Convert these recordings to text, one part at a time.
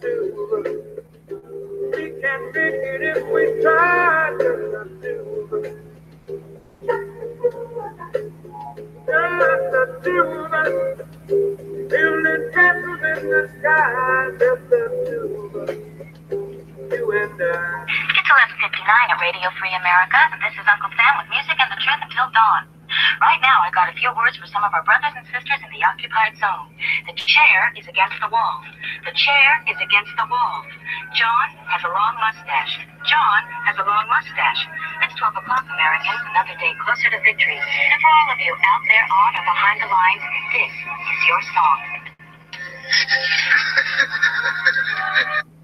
two of us. We can make it if we try, of us. Just of us. Building castles in the sky, just of us. You and I. It's 11:59 at Radio Free America, and this is Uncle Sam with music and the truth until dawn. Right now, I've got a few words for some of our brothers and sisters in the occupied zone. The chair is against the wall. The chair is against the wall. John has a long mustache. John has a long mustache. It's 12 o'clock, Americans, another day closer to victory. And for all of you out there on or behind the lines, this is your song.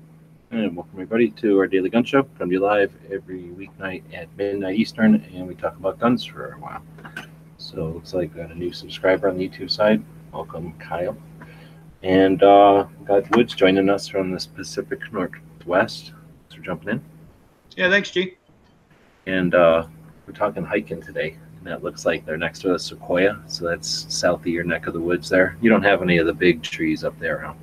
And welcome everybody to our daily gun show. Come to you live every weeknight at midnight Eastern, and we talk about guns for a while. So it looks like we got a new subscriber on the YouTube side. Welcome, Kyle. And uh, got Woods joining us from the Pacific Northwest. Thanks for jumping in. Yeah, thanks, G. And uh, we're talking hiking today. And that looks like they're next to a Sequoia. So that's south of your neck of the woods there. You don't have any of the big trees up there, huh?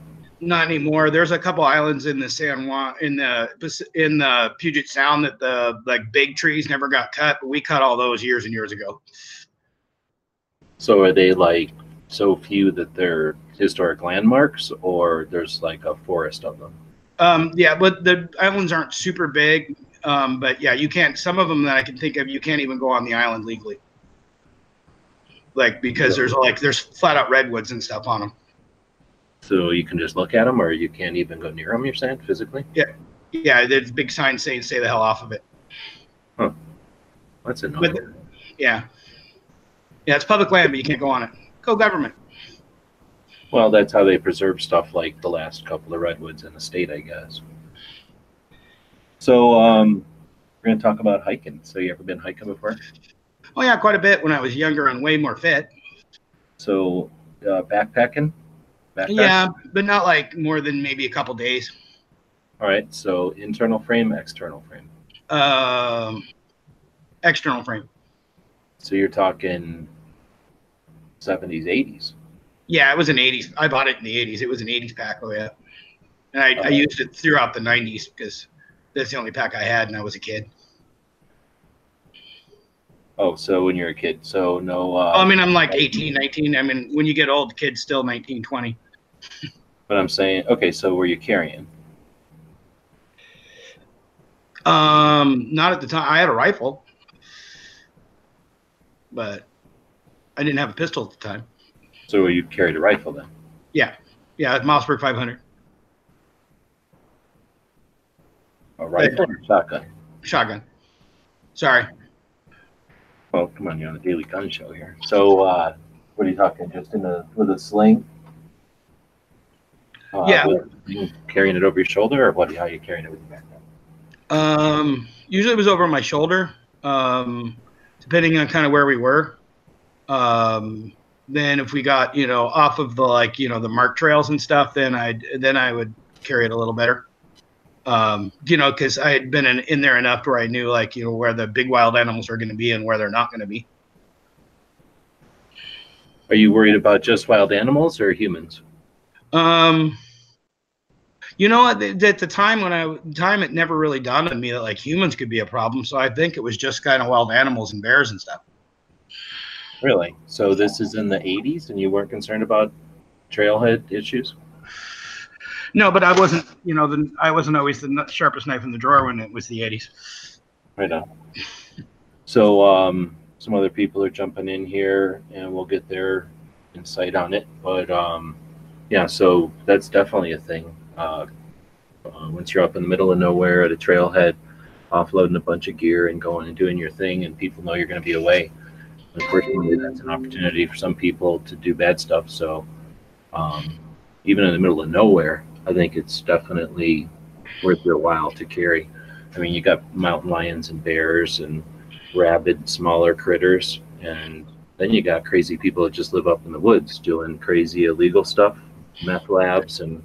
Not anymore. There's a couple islands in the San Juan in the in the Puget Sound that the like big trees never got cut, but we cut all those years and years ago. So are they like so few that they're historic landmarks, or there's like a forest of them? Um, yeah, but the islands aren't super big. Um, but yeah, you can't. Some of them that I can think of, you can't even go on the island legally. Like because there's like there's flat out redwoods and stuff on them. So you can just look at them, or you can't even go near them. You're saying physically? Yeah, yeah. there's big signs saying "Stay the hell off of it." Huh. That's annoying. Yeah, yeah, it's public land, but you can't go on it. Go government. well, that's how they preserve stuff like the last couple of redwoods in the state, I guess. So um, we're gonna talk about hiking. So you ever been hiking before? Oh yeah, quite a bit when I was younger and way more fit. So uh, backpacking. Backpack? Yeah, but not like more than maybe a couple days. All right. So internal frame, external frame. Um, external frame. So you're talking 70s, 80s. Yeah, it was an '80s. I bought it in the '80s. It was an '80s pack. Oh yeah, and I, I used it throughout the '90s because that's the only pack I had, and I was a kid. Oh, so when you're a kid, so no. Uh, I mean, I'm like 18, 19. I mean, when you get old, kids still 19, 20. But I'm saying, okay, so were you carrying? Um, not at the time. I had a rifle, but I didn't have a pistol at the time. So you carried a rifle then? Yeah, yeah, Mossberg 500 A rifle or shotgun? shotgun. Sorry. Well, come on, you're on a daily gun show here. So, uh, what are you talking? Just in a with a sling? Uh, Yeah. carrying it over your shoulder, or what? How are you carrying it with your backpack? Um, usually it was over my shoulder, um, depending on kind of where we were. Um, then if we got you know off of the like you know the mark trails and stuff, then I then I would carry it a little better. Um, you know, because I had been in, in there enough where I knew like you know where the big wild animals are going to be and where they're not going to be. Are you worried about just wild animals or humans? Um, you know, at the, at the time when I time it never really dawned on me that like humans could be a problem. So I think it was just kind of wild animals and bears and stuff. Really? So this is in the 80s, and you weren't concerned about trailhead issues? No, but I wasn't. You know, the, I wasn't always the sharpest knife in the drawer when it was the '80s. Right on. So um, some other people are jumping in here, and we'll get their insight on it. But um, yeah, so that's definitely a thing. Uh, uh, once you're up in the middle of nowhere at a trailhead, offloading a bunch of gear and going and doing your thing, and people know you're going to be away. Unfortunately, that's an opportunity for some people to do bad stuff. So um, even in the middle of nowhere, I think it's definitely worth your while to carry. I mean, you got mountain lions and bears and rabid, smaller critters, and then you got crazy people that just live up in the woods doing crazy illegal stuff, meth labs and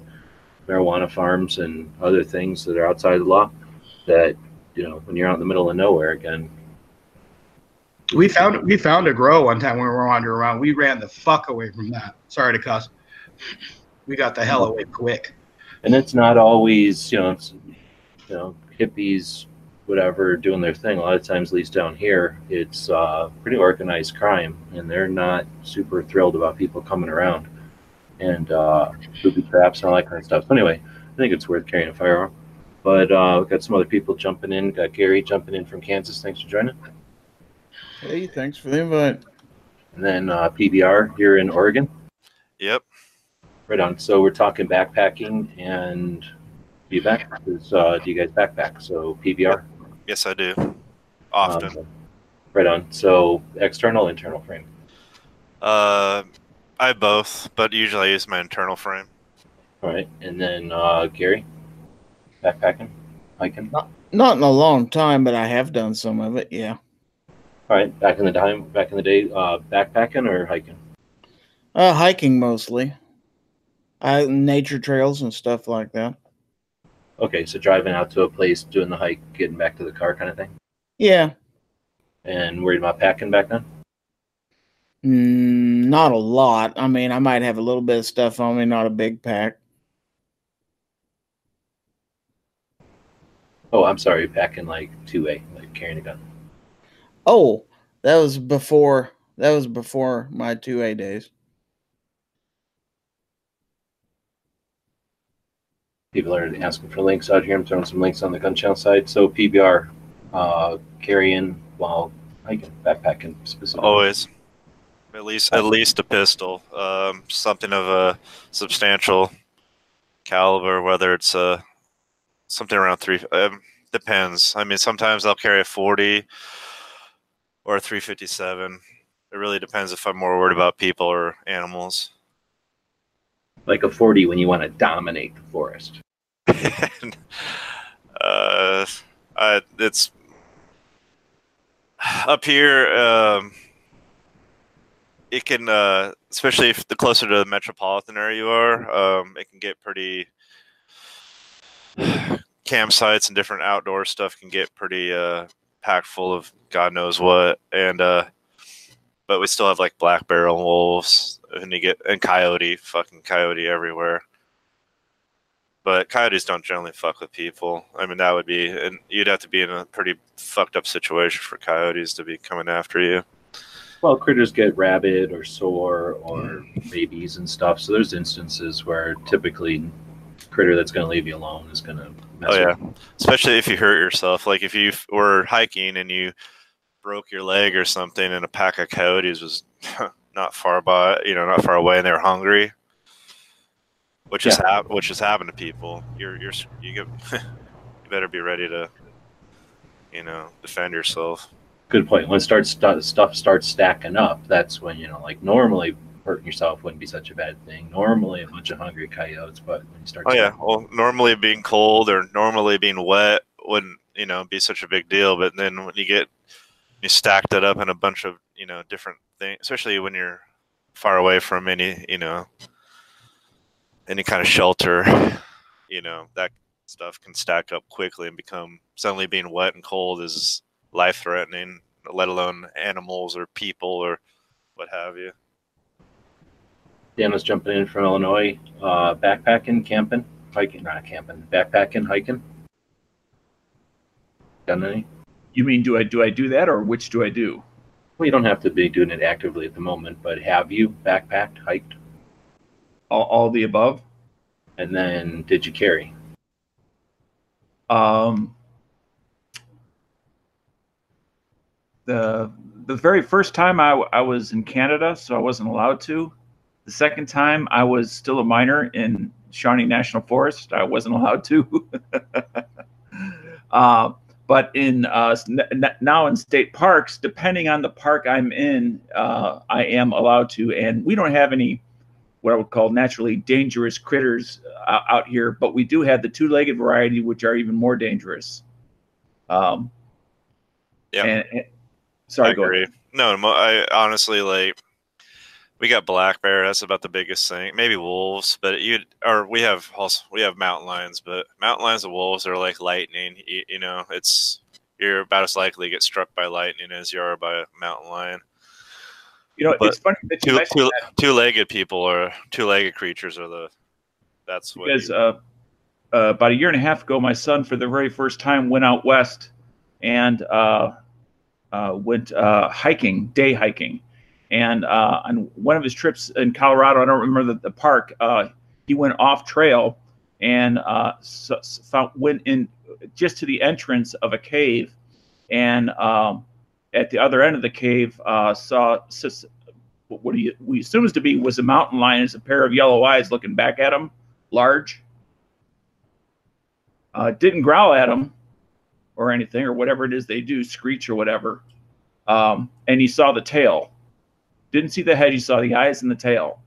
marijuana farms and other things that are outside the law. That you know, when you're out in the middle of nowhere, again, We found we found a grow one time when we were wandering around. We ran the fuck away from that. Sorry to cuss. We got the hell away quick. and it's not always you know it's you know hippies whatever doing their thing a lot of times at least down here it's uh, pretty organized crime and they're not super thrilled about people coming around and uh, booby traps and all that kind of stuff so anyway i think it's worth carrying a firearm but uh, we've got some other people jumping in got gary jumping in from kansas thanks for joining Hey, thanks for the invite. and then uh, pbr here in oregon Yep. right on so we're talking backpacking and do you back uh, do you guys backpack so pbr Yes, I do. Often. Um, right on. So external, internal frame. Uh, I have both, but usually I use my internal frame. All right, and then uh, Gary, backpacking, hiking. All Not in a long time, but I have done some of it. Yeah. right, back in the time, back in the day, uh, backpacking or hiking. Uh, hiking mostly. I nature trails and stuff like that. Okay, so driving out to a place, doing the hike, getting back to the car, kind of thing. Yeah. And worried about packing back then. Mm, not a lot. I mean, I might have a little bit of stuff on me, not a big pack. Oh, I'm sorry, packing like two A, like carrying a gun. Oh, that was before. That was before my two A days. People are asking for links out here. I'm throwing some links on the gun channel side. So PBR, uh, carrying while I hiking, backpacking specifically. Always. At least, at least a pistol. Um, something of a substantial caliber, whether it's uh, something around three. Um, depends. I mean, sometimes I'll carry a 40 or a 357. It really depends if I'm more worried about people or animals. like a 40 when you want to dominate the forest. uh, I, it's up here. Um, it can, uh, especially if the closer to the metropolitan area you are, um, it can get pretty. Campsites and different outdoor stuff can get pretty uh, packed full of God knows what, and uh, but we still have like black barrel wolves, and you get and coyote, fucking coyote everywhere but coyotes don't generally fuck with people. I mean, that would be, and you'd have to be in a pretty fucked up situation for coyotes to be coming after you. Well, critters get rabid or sore or mm. rabies and stuff. So there's instances where typically critter that's going to leave you alone is going to mess Oh, yeah. Especially if you hurt yourself. Like if you were hiking and you broke your leg or something, and a pack of coyotes was not far by, you know, not far away, and they were hungry, which is Yeah. hap- which has happened to people. You're you're you get you better be ready to, you know, defend yourself. Good point. When starts stu- stuff starts stacking up, that's when you know, like normally hurting yourself wouldn't be such a bad thing. Normally a bunch of hungry coyotes, but when you start, Oh yeah. Well, normally being cold or normally being wet wouldn't you know be such a big deal, but then when you get you stacked it up in a bunch of you know different things, especially when you're far away from any you know any kind of shelter, you know that stuff can stack up quickly and become suddenly being wet and cold is life threatening. Let alone animals or people or what have you. Dan was jumping in from Illinois, uh, backpacking, camping, hiking, not camping, backpacking, hiking. Done any? You mean do I do I do that or which do I do? Well, you don't have to be doing it actively at the moment, but have you backpacked, hiked, All, all the above? and then did you carry? Um, the the very first time I, I was in Canada, so I wasn't allowed to. The second time I was still a minor in Shawnee National Forest. I wasn't allowed to. uh, but in uh, n- n- now in state parks, depending on the park I'm in, uh, I am allowed to. And we don't have any what I would call naturally dangerous critters uh, out here, but we do have the two-legged variety, which are even more dangerous. Um, Yeah. and- sorry, I go ahead. agree. No, I honestly like. We got black bear. That's about the biggest thing. Maybe wolves, but you or we have also we have mountain lions, but mountain lions and wolves are like lightning. You, you know, it's you're about as likely to get struck by lightning as you are by a mountain lion. You know, But it's funny that you Two two legged people or two legged creatures are the. That's what. because you- uh, uh, about a year and a half ago, my son, for the very first time, went out west and uh, went uh, hiking, day hiking. And uh, on one of his trips in Colorado, I don't remember the, the park, uh, he went off trail and so, found, went in just to the entrance of a cave. And um, at the other end of the cave, saw what you, we assumes to be was a mountain lion as a pair of yellow eyes looking back at him, large uh, didn't growl at him or anything or whatever it is they do, screech or whatever. Um, and he saw the tail. Didn't see the head, he saw the eyes and the tail.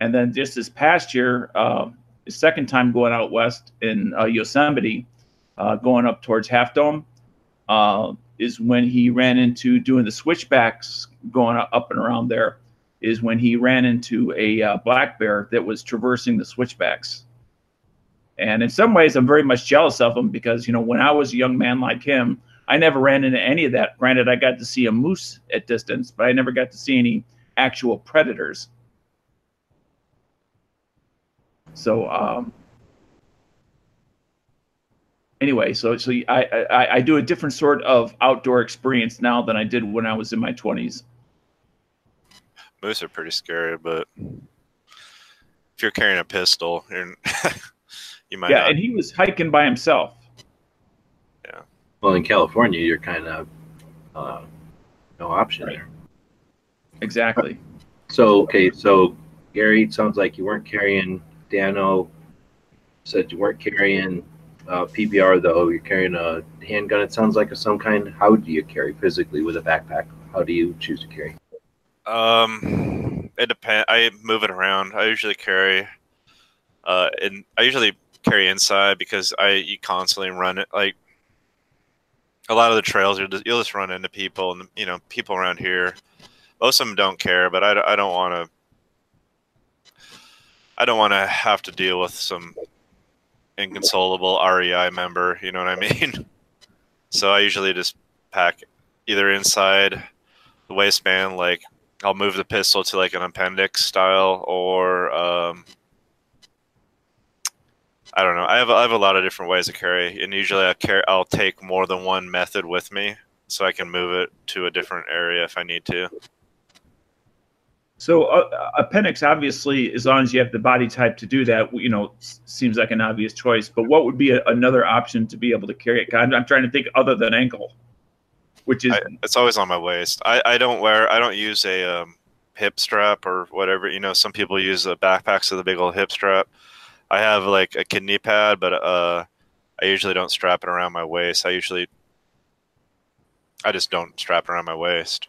And then just this past year, uh, second time going out west in uh, Yosemite, uh, going up towards Half Dome, uh, is when he ran into doing the switchbacks going up and around there. Is when he ran into a uh, black bear that was traversing the switchbacks and in some ways, I'm very much jealous of him because, you know, when I was a young man like him, I never ran into any of that. Granted, I got to see a moose at distance, but I never got to see any actual predators. So, um, anyway, so so I, I I do a different sort of outdoor experience now than I did when I was in my 20s. Moose are pretty scary, but if you're carrying a pistol, you're you might. Yeah, not. and he was hiking by himself. Yeah. Well, in California, you're kind of uh, no option Right. there. Exactly. So okay, so Gary, it sounds like you weren't carrying Dano. Said you weren't carrying uh, PBR though. You're carrying a handgun. It sounds like of some kind. How do you carry physically with a backpack? How do you choose to carry? Um, it depends. I move it around. I usually carry, uh, and I usually carry inside because I you constantly run it like a lot of the trails you'll just, you'll just run into people and you know people around here. Most of them don't care, but I, I don't want to. I don't want to have to deal with some inconsolable REI member. You know what I mean? so I usually just pack either inside the waistband, like I'll move the pistol to like an appendix style, or um, I don't know. I have I have a lot of different ways to carry, and usually I carry I'll take more than one method with me, so I can move it to a different area if I need to. So uh, appendix, obviously, as long as you have the body type to do that, you know, seems like an obvious choice. But what would be a, another option to be able to carry it? I'm, I'm trying to think other than ankle, which is I, it's always on my waist. I, I don't wear I don't use a um, hip strap or whatever. You know, some people use the backpacks with a big old hip strap. I have like a kidney pad, but uh, I usually don't strap it around my waist. I usually I just don't strap it around my waist.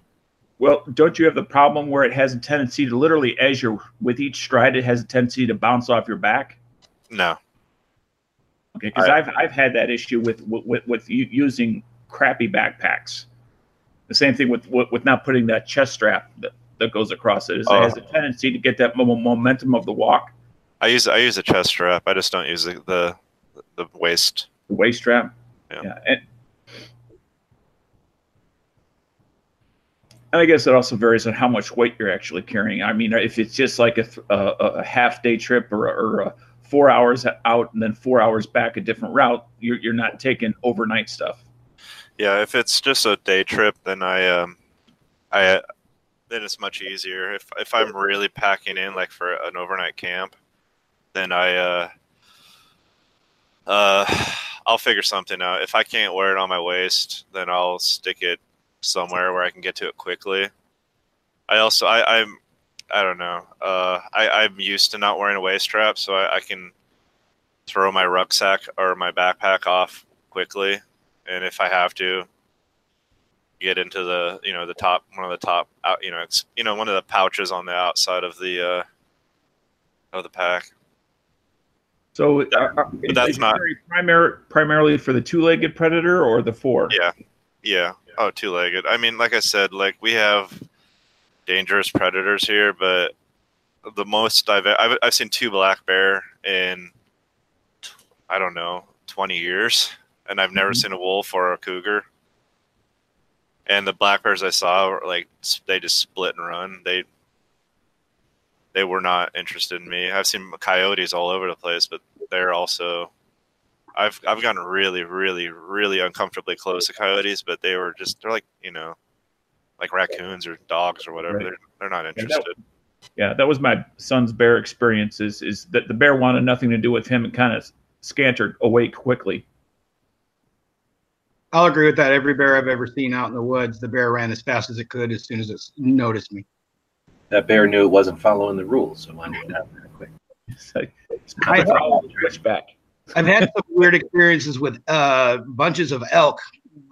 well, don't you have the problem where it has a tendency to literally, as you're with each stride, it has a tendency to bounce off your back? No. Okay, because I've I've had that issue with with with using crappy backpacks. The same thing with with, with not putting that chest strap that, that goes across it. Is Oh. It has a tendency to get that momentum of the walk, I use I use a chest strap. I just don't use the the, the waist. the waist strap. Yeah. and, and I guess it also varies on how much weight you're actually carrying. I mean, if it's just like a, a, a half day trip or, or a four hours out and then four hours back a different route, you're, you're not taking overnight stuff. Yeah, if it's just a day trip, then I um I then it's much easier. If if I'm really packing in like for an overnight camp, then I uh uh I'll figure something out. If I can't wear it on my waist, then I'll stick it somewhere where I can get to it quickly. I also I, I'm I don't know. Uh I, I'm used to not wearing a waist strap, so I, I can throw my rucksack or my backpack off quickly and if I have to get into the you know the top one of the top out you know it's you know one of the pouches on the outside of the uh of the pack So are, are, But that's is not- primar- primarily for the two-legged predator or the four. yeah. Yeah. Oh two-legged. I mean like i said like we have dangerous predators here but the most i've i've, I've seen two black bear in i don't know 20 years and i've never Mhm. seen a wolf or a cougar. And the black bears i saw were like they just split and run. They they were not interested in me i've seen coyotes all over the place but they're also. I've I've gotten really, really, really uncomfortably close to coyotes, but they were just they're like you know, like raccoons or dogs or whatever. Right. They're they're not that- interested. Yeah, that was my son's bear experience. Is is that the bear wanted nothing to do with him and kind of scampered away quickly. I'll agree with that. Every bear I've ever seen out in the woods, the bear ran as fast as it could as soon as it noticed me. That bear knew it wasn't following the rules, so why not that quick? It's like it's I- probably switch back. I've had some weird experiences with uh, bunches of elk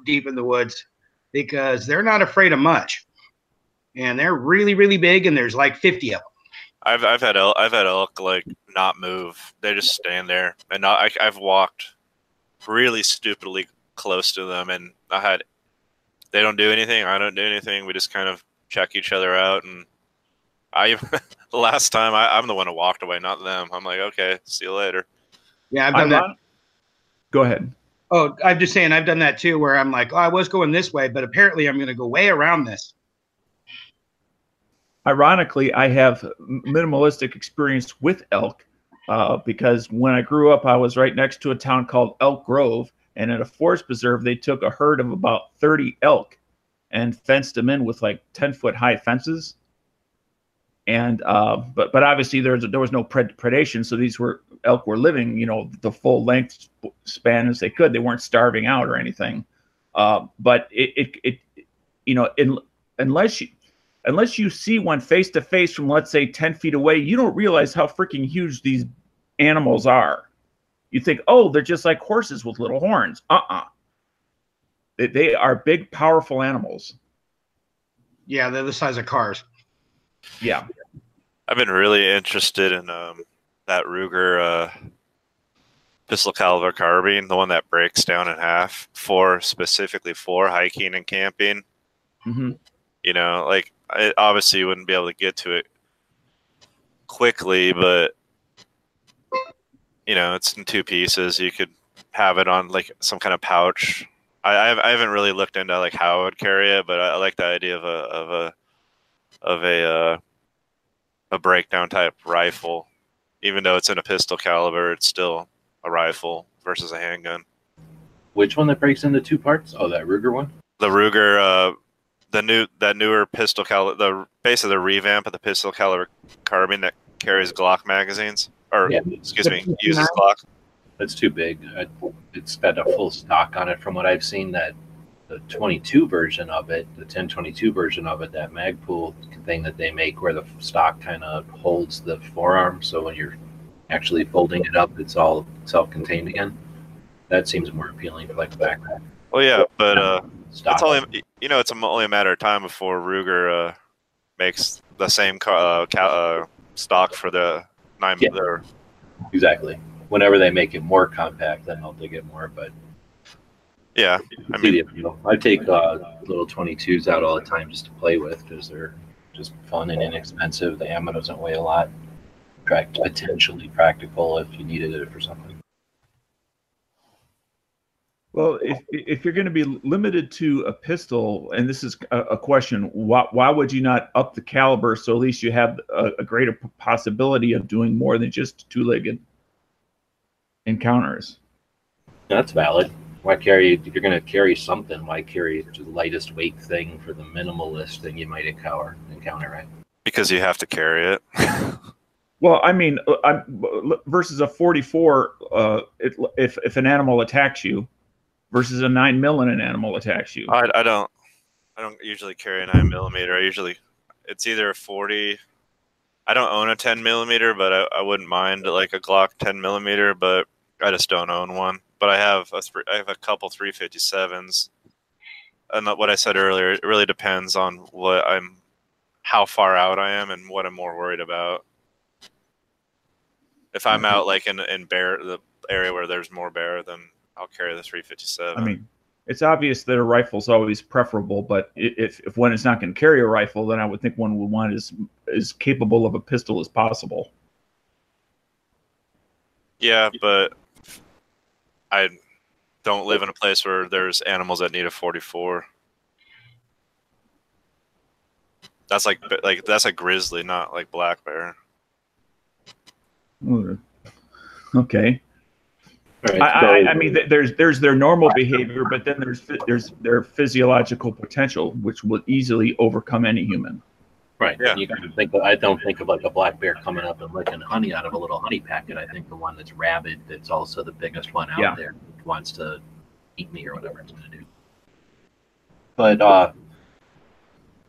deep in the woods because they're not afraid of much, and they're really, really big, and there's like 50 of them. I've I've had elk, I've had elk like not move. They just stand there, and not, I, I've walked really stupidly close to them, and I had they don't do anything. I don't do anything. We just kind of check each other out, and I the last time I, I'm the one who walked away, not them. I'm like, okay, see you later. Yeah, I've done that. Iron- Go ahead. Oh, I'm just saying, I've done that too, where I'm like, oh, I was going this way, but apparently I'm going to go way around this. Ironically, I have minimalistic experience with elk uh, because when I grew up, I was right next to a town called Elk Grove, and at a forest preserve, they took a herd of about 30 elk and fenced them in with like 10 foot high fences. And uh, but but obviously there was there was no pred- predation, so these were elk were living, you know, the full length span as they could. They weren't starving out or anything. Uh, but it, it it you know in, unless you unless you see one face to face from let's say 10 feet away you don't realize how freaking huge these animals are you think oh they're just like horses with little horns uh-uh they, they are big powerful animals Yeah, they're the size of cars. Yeah I've been really interested in um, that Ruger uh, pistol caliber carbine, the one that breaks down in half for specifically for hiking and camping. hmm You know, like I obviously you wouldn't be able to get to it quickly, but you know, it's in two pieces. You could have it on like some kind of pouch. I I haven't really looked into like how I would carry it, but I, I like the idea of a of a of a uh, a breakdown type rifle. Even though it's in a pistol caliber, it's still a rifle versus a handgun. Which one that breaks into two parts? Oh, that Ruger one. the Ruger, uh, the new that newer pistol caliber, the basically the revamp of the pistol caliber carbine that carries Glock magazines, or Yeah. excuse me, uses Glock. That's too big. It's got a full stock on it. From what I've seen, that the 22 version of it, the 1022 version of it, that Magpul thing that they make, where the stock kind of holds the forearm, so when you're actually folding it up, it's all self-contained again. That seems more appealing for like a backpack. Well, yeah, but uh, Stock. it's only you know it's only a matter of time before Ruger uh, makes the same uh, ca- uh, stock for the nine. Yeah. their- exactly. Whenever they make it more compact, then I'll dig it more. But yeah, I mean. I take uh, little 22s out all the time just to play with because they're just fun and inexpensive. The ammo doesn't weigh a lot. Pract- potentially practical if you needed it for something. well if, if you're going to be limited to a pistol and this is a, a question why, why would you not up the caliber so at least you have a, a greater possibility of doing more than just two-legged encounters That's valid. Why carry? If you're going to carry something, why carry the lightest weight thing for the minimalist thing you might encounter? Encounter, right? because you have to carry it. Well, I mean, I'm, versus a 44, uh, it, if if an animal attacks you, versus a nine mil and an animal attacks you. I, I don't I don't usually carry a nine millimeter. I usually it's either a forty. I don't own a ten millimeter, but I, I wouldn't mind like a Glock ten millimeter, but I just don't own one. But I have a I have a couple three fifty sevens, and what I said earlier, it really depends on what I'm, how far out I am, and what I'm more worried about. If I'm mm-hmm. out like in in bear the area where there's more bear, then I'll carry the three fifty seven. I mean, it's obvious that a rifle is always preferable, but if if one is not going to carry a rifle, then I would think one would want as as capable of a pistol as possible. Yeah, but I don't live in a place where there's animals that need a 44. That's like like that's a grizzly, not like black bear. Ooh. Okay. All right, I, I, I mean, there's there's their normal behavior, but then there's there's their physiological potential, which will easily overcome any human. Right. Yeah. You can think of, I don't think of like a black bear coming up and licking honey out of a little honey packet. I think the one that's rabid, that's also the biggest one out Yeah. there, wants to eat me or whatever it's going to do. But uh,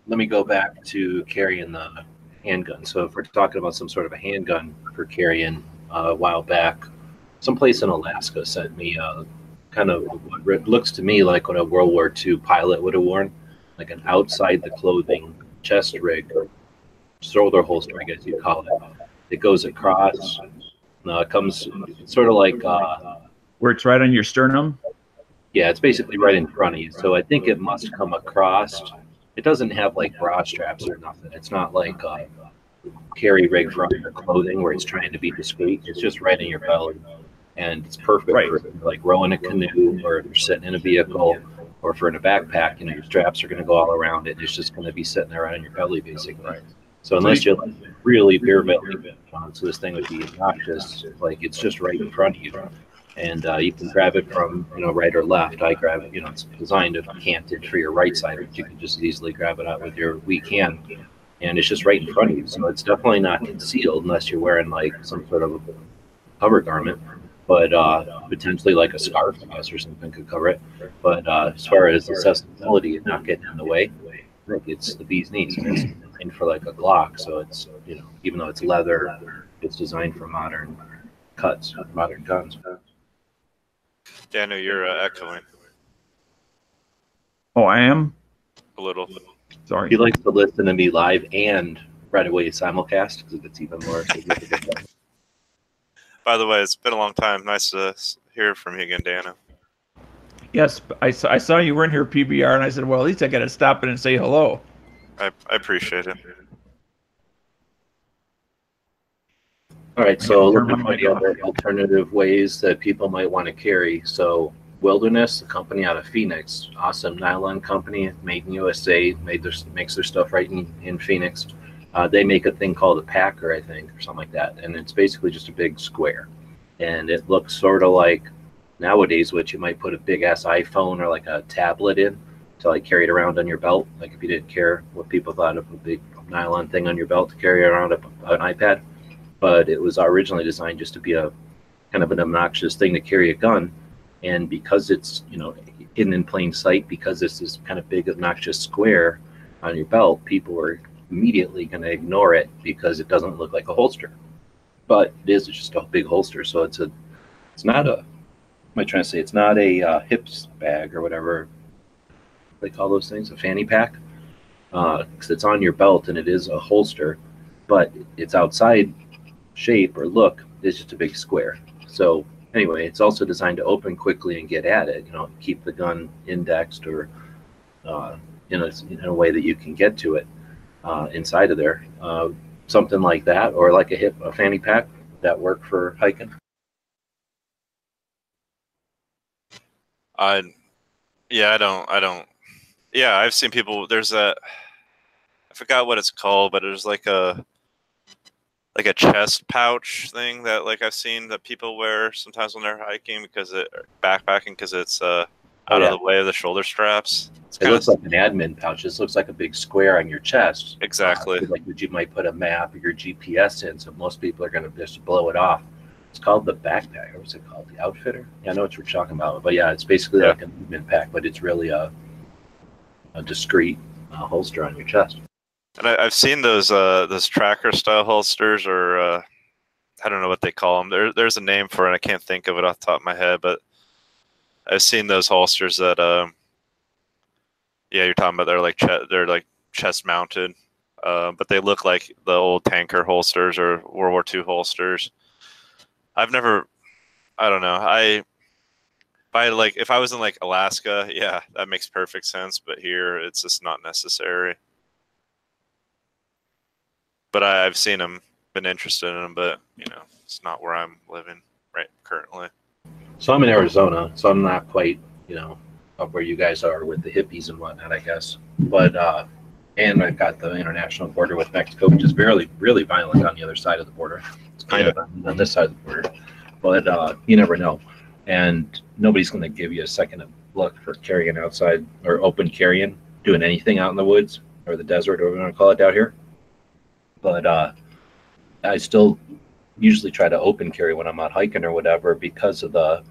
let me go back to carrying the handgun. So if we're talking about some sort of a handgun for carrying uh, a while back, someplace in Alaska sent me uh, kind of what looks to me like what a World War II pilot would have worn, like an outside the clothing chest rig, shoulder holster, I guess you'd call it. It goes across. Uh, it comes sort of like, uh, Where it's right on your sternum. yeah, it's basically right in front of you. So I think it must come across. It doesn't have like bra straps or nothing. It's not like a carry rig for under clothing where it's trying to be discreet. It's just right in your belly. And it's perfect Right. for like rowing a canoe or if you're sitting in a vehicle or if you're in a backpack, you know, your straps are going to go all around it. It's just going to be sitting there on your belly, basically. So unless you're like really beer belly, uh, so this thing would be obnoxious. Like it's just right in front of you, and uh, you can grab it from you know right or left. I grab it. You know, it's designed to canted for your right side, but you can just easily grab it out with your weak hand, and it's just right in front of you. So it's definitely not concealed unless you're wearing like some sort of a cover garment. But uh, potentially like a scarf, I guess, or something could cover it. But uh, as far as accessibility and not getting in the way, look, it's the bee's knees. It's designed for like a Glock, so it's you know even though it's leather, it's designed for modern cuts, modern guns. Daniel, you're uh, echoing Oh, I am. a little. Sorry. He likes to listen to me live and right away simulcast because it's even more significant. By the way, it's been a long time. Nice to hear from you again, Dana. Yes, I saw, I saw you were in here PBR, and I said, well, at least I got to stop in and say hello. I, I appreciate it. All right, so Turn looking my at mic other alternative ways that people might want to carry. So Wilderness, a company out of Phoenix, awesome nylon company, made in USA, made their makes their stuff right in, in Phoenix. Uh, they make a thing called a packer, I think, or something like that, and it's basically just a big square, and it looks sort of like nowadays what you might put a big ass iPhone or like a tablet in to like carry it around on your belt, like if you didn't care what people thought of a big nylon thing on your belt to carry around a, an iPad. But it was originally designed just to be a kind of an obnoxious thing to carry a gun. And because it's you know hidden in plain sight, because this is kind of big obnoxious square on your belt, people are immediately going to ignore it because it doesn't look like a holster. But it is just a big holster, so it's a it's not a. Am I trying to say? It's not a uh, hips bag or whatever they call those things, a fanny pack, because it's on your belt and it is a holster, but it's outside shape or look is just a big square. So anyway, it's also designed to open quickly and get at it. You know, keep the gun indexed or uh, in, a, in a way that you can get to it uh, inside of there. Uh, something like that, or like a hip, a fanny pack that work for hiking. I, yeah, I don't, I don't. Yeah, I've seen people. There's a, I forgot what it's called, but there's like a, like a chest pouch thing that like I've seen that people wear sometimes when they're hiking because it backpacking because it's uh out yeah. of the way of the shoulder straps. It's It looks of like an admin pouch. This looks like a big square on your chest. exactly. Uh, like you might put a map or your GPS in. So most people are going to just blow it off. It's called the backpack. Or what's it called? The outfitter? Yeah, I know what you're talking about. But yeah, it's basically Yeah. like a movement pack, but it's really a, a discreet uh, holster on your chest. And I, I've seen those uh those tracker style holsters or uh I don't know what they call them. There there's a name for it. I can't think of it off the top of my head, but I've seen those holsters that um yeah you're talking about they're like they're like chest mounted, uh, but they look like the old tanker holsters or World War II holsters. I've never I don't know I if I like if I was in like Alaska, yeah, that makes perfect sense. But here, it's just not necessary but I, I've seen them, been interested in them, but you know, it's not where I'm living right currently. So I'm in Arizona, so I'm not quite, you know, up where you guys are with the hippies and whatnot, I guess. But uh, and I've got the international border with Mexico, which is really, really violent on the other side of the border. It's kind of on, on this side of the border, but uh, you never know. and nobody's going to give you a second look for carrying outside or open carrying, doing anything out in the woods or the desert, or whatever you want to call it out here. But uh, I still usually try to open carry when I'm out hiking or whatever because of the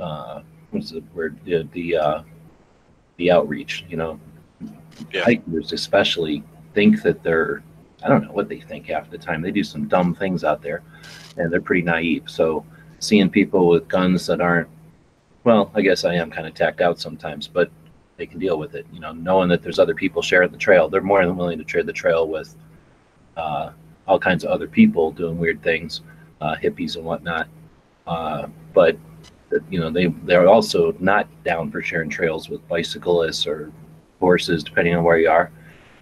uh, what's the word the the, uh, the outreach. You know, Yeah. hikers especially think that they're I don't know what they think half the time. They do some dumb things out there, and they're pretty naive. So seeing people with guns that aren't well, I guess I am kind of tacked out sometimes, but they can deal with it. You know, knowing that there's other people sharing the trail, they're more than willing to trade the trail with uh, all kinds of other people doing weird things, uh, hippies and whatnot. Uh, but you know, they they're also not down for sharing trails with bicyclists or horses, depending on where you are.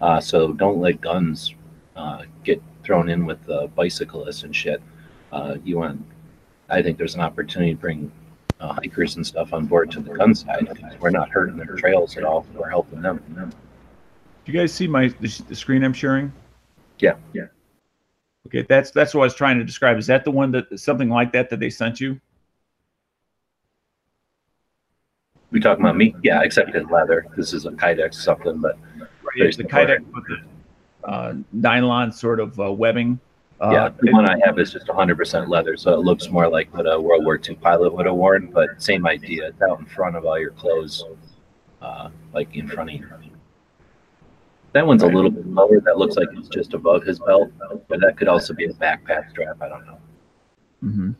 Uh, so don't let guns uh, get thrown in with the bicyclists and shit. Uh, you want, I think there's an opportunity to bring uh, hikers and stuff on board to the gun side. We're not hurting their trails at all. We're helping them. Do you guys see my the, the screen I'm sharing? Yeah, yeah. Okay, that's that's what I was trying to describe. Is that the one that something like that that they sent you? We talking about me? Yeah, except in leather. This is a Kydex something, but It's the Kydex with the uh, nylon sort of uh, webbing. Uh, yeah, the one I have is just 100% leather, so it looks more like what a World War II pilot would have worn, but same idea. It's out in front of all your clothes, uh, like in front of you. That one's a little bit lower. That looks like it's just above his belt, but that could also be a backpack strap. I don't know. Mm-hmm.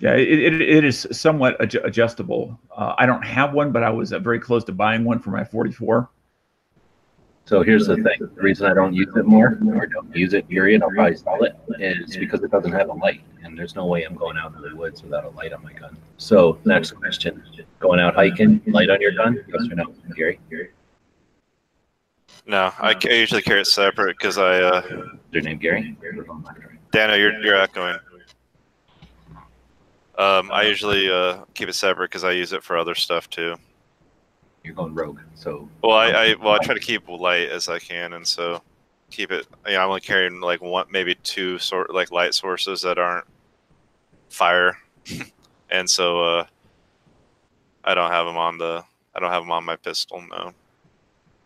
Yeah, it, it, it is somewhat adjustable. Uh, I don't have one, but I was uh, very close to buying one for my 44. So here's the thing: the reason I don't use it more, or don't use it, period, I'll probably sell it, is because it doesn't have a light, and there's no way I'm going out into the woods without a light on my gun. So next question: going out hiking, light on your gun? Yes or no, Gary? No, I, I usually carry it separate because I, uh, your name Gary? Dano, you're you're echoing. Um, I usually uh, keep it separate because I use it for other stuff too. You're going rogue. So Well, I, I well I try to keep light as I can, and so keep it. You know, I'm only carrying like one, maybe two sort like light sources that aren't fire, and so uh, I don't have them on the. I don't have them on my pistol. No.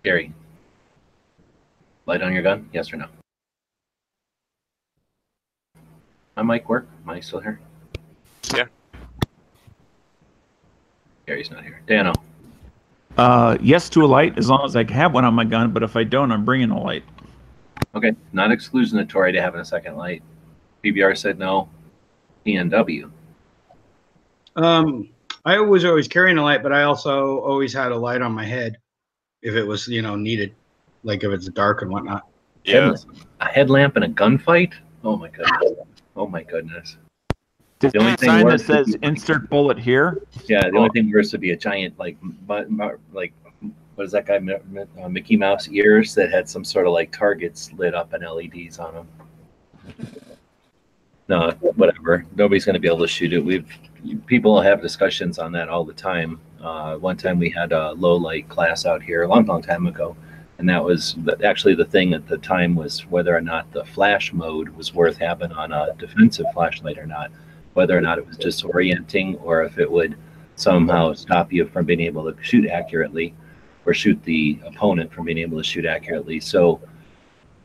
Gary, light on your gun? Yes or no? My mic work? Am I still here? Yeah. Gary's not here. Dano, Uh, yes to a light as long as I have one on my gun, but if I don't, I'm bringing a light. okay, not exclusionatory to having a second light. PBR said no. PNW. Um, I was always carrying a light, but I also always had a light on my head if it was, you know, needed, like if it's dark and whatnot. Yeah. Headlamp. A headlamp in a gunfight? Oh my goodness. Oh my goodness. Does The only thing sign that says be- insert bullet here? Yeah, the only thing worse would be a giant like like what is that guy uh, Mickey Mouse ears that had some sort of like targets lit up and LEDs on them. No, whatever. Nobody's going to be able to shoot it. We've people have discussions on that all the time. Uh, one time we had a low light class out here a long, long time ago, and that was the, actually the thing at the time was whether or not the flash mode was worth having on a defensive flashlight or not whether or not it was disorienting or if it would somehow stop you from being able to shoot accurately or shoot the opponent from being able to shoot accurately. So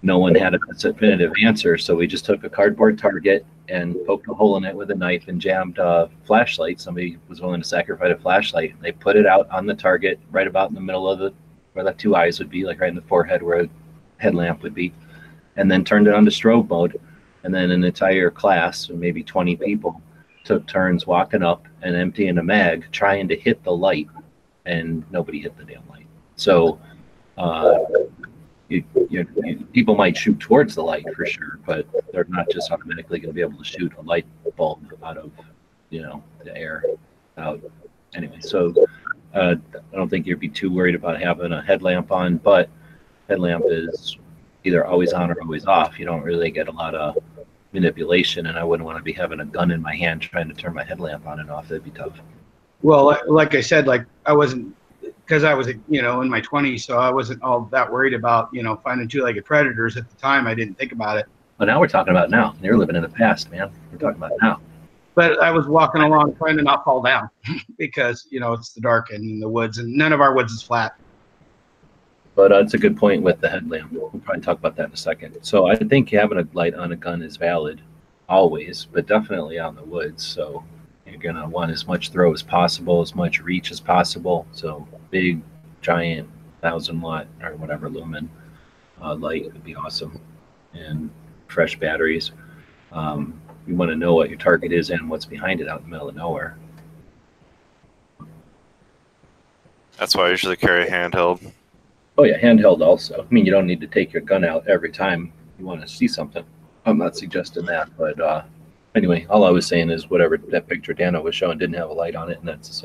no one had a definitive answer. So we just took a cardboard target and poked a hole in it with a knife and jammed a flashlight. Somebody was willing to sacrifice a flashlight. They put it out on the target right about in the middle of the where the two eyes would be, like right in the forehead where a headlamp would be, and then turned it on to strobe mode and then an entire class, maybe 20 people, took turns walking up and emptying a mag, trying to hit the light, and nobody hit the damn light. So, uh, you, you, you, people might shoot towards the light for sure, but they're not just automatically going to be able to shoot a light bulb out of, you know, the air. Out anyway. So, uh, I don't think you'd be too worried about having a headlamp on, but headlamp is either always on or always off. You don't really get a lot of manipulation, and I wouldn't want to be having a gun in my hand trying to turn my headlamp on and off. That'd be tough. Well, like, I said, like I wasn't because I was, you know, in my 20s, so I wasn't all that worried about, you know, finding two-legged predators at the time. I didn't think about it. But now we're talking about now. You're living in the past, man. We're talking about now. But I was walking along trying to not fall down because you know it's the dark and in the woods, and none of our woods is flat. But uh, it's a good point with the headlamp. We'll probably talk about that in a second. So I think having a light on a gun is valid, always, but definitely out in the woods. So you're gonna want as much throw as possible, as much reach as possible. So big, giant, thousand watt or whatever lumen uh, light would be awesome, and fresh batteries. Um, you want to know what your target is and what's behind it out in the middle of nowhere. That's why I usually carry a handheld. Oh yeah, handheld also. I mean, you don't need to take your gun out every time you want to see something. I'm not suggesting that, but uh, anyway, all I was saying is whatever that picture Dano was showing didn't have a light on it, and that's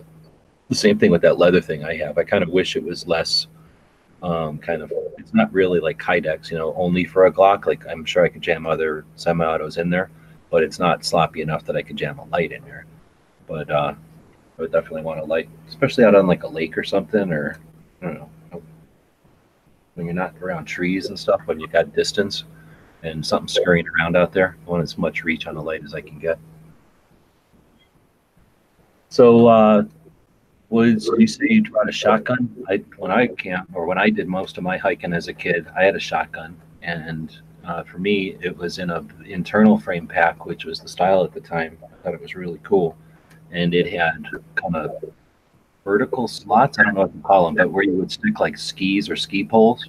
the same thing with that leather thing I have. I kind of wish it was less um, kind of. It's not really like Kydex, you know, only for a Glock. Like I'm sure I could jam other semi-autos in there, but it's not sloppy enough that I could jam a light in there. But uh, I would definitely want a light, especially out on like a lake or something, or I don't know when you're not around trees and stuff, when you've got distance and something scurrying around out there. I want as much reach on the light as I can get. So, uh, Woods, you say you brought a shotgun? I, when I camp or when I did most of my hiking as a kid, I had a shotgun, and uh, for me, it was in a internal frame pack, which was the style at the time. I thought it was really cool, and it had kind of vertical slots. I don't know what to call them, but where you would stick like skis or ski poles,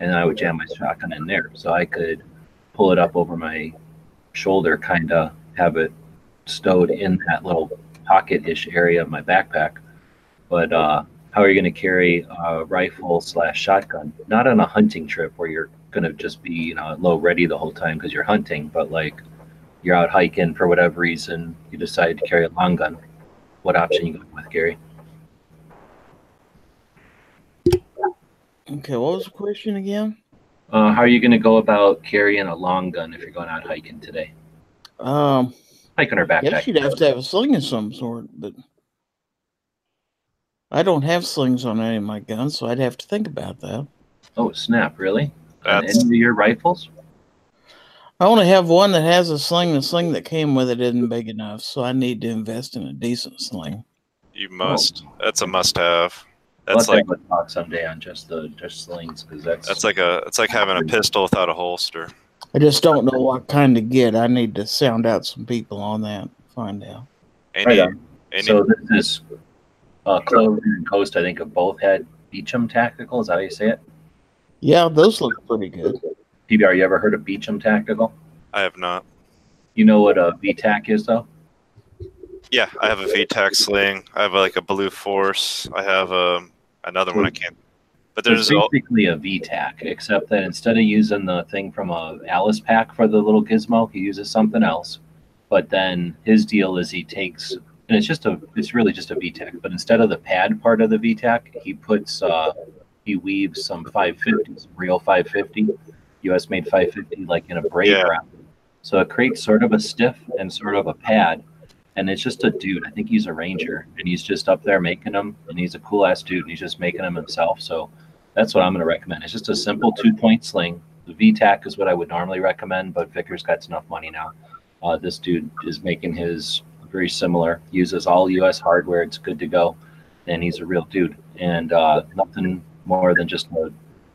and I would jam my shotgun in there, so I could pull it up over my shoulder, kind of have it stowed in that little pocket-ish area of my backpack. But uh, how are you going to carry a rifle slash shotgun? Not on a hunting trip where you're going to just be you know low ready the whole time because you're hunting, but like you're out hiking for whatever reason, you decide to carry a long gun. What option you going with, Gary? Okay, what was the question again? Uh, how are you going to go about carrying a long gun if you're going out hiking today? Um, Hiking or I guess you'd have to have a sling of some sort, but I don't have slings on any of my guns, so I'd have to think about that. Oh, snap! Really? On That's any of your rifles? I only have one that has a sling. The sling that came with it isn't big enough, so I need to invest in a decent sling. you must. That's a must-have. Let's That's like a talk someday on just the just slings because that's that's like a it's like having a pistol without a holster. I just don't know what kind to get. I need to sound out some people on that, find out. Any, Right on. any so. This is uh, Clover and Coast. I think have both had Beecham Tactical. Is that how you say it? Yeah, those look pretty good. PBR. You ever heard of Beecham Tactical? I have not. You know what a VTAC is though? Yeah, I have a VTAC sling. I have like a Blue Force. I have um, another one I can't. But there's a, basically a VTAC, except that instead of using the thing from a Alice pack for the little gizmo, he uses something else. But then his deal is he takes, and it's just a, it's really just a VTAC. But instead of the pad part of the VTAC, he puts, uh, he weaves some 550, some real 550, US made 550, like in a braid Yeah. wrap. So it creates sort of a stiff and sort of a pad. And it's just a dude. I think he's a ranger, and he's just up there making them. And he's a cool ass dude, and he's just making them himself. So that's what I'm going to recommend. It's just a simple two point sling. The VTAC is what I would normally recommend, but Vickers got enough money now. Uh, this dude is making his very similar, uses all US hardware. It's good to go. And he's a real dude. And uh, nothing more than just uh,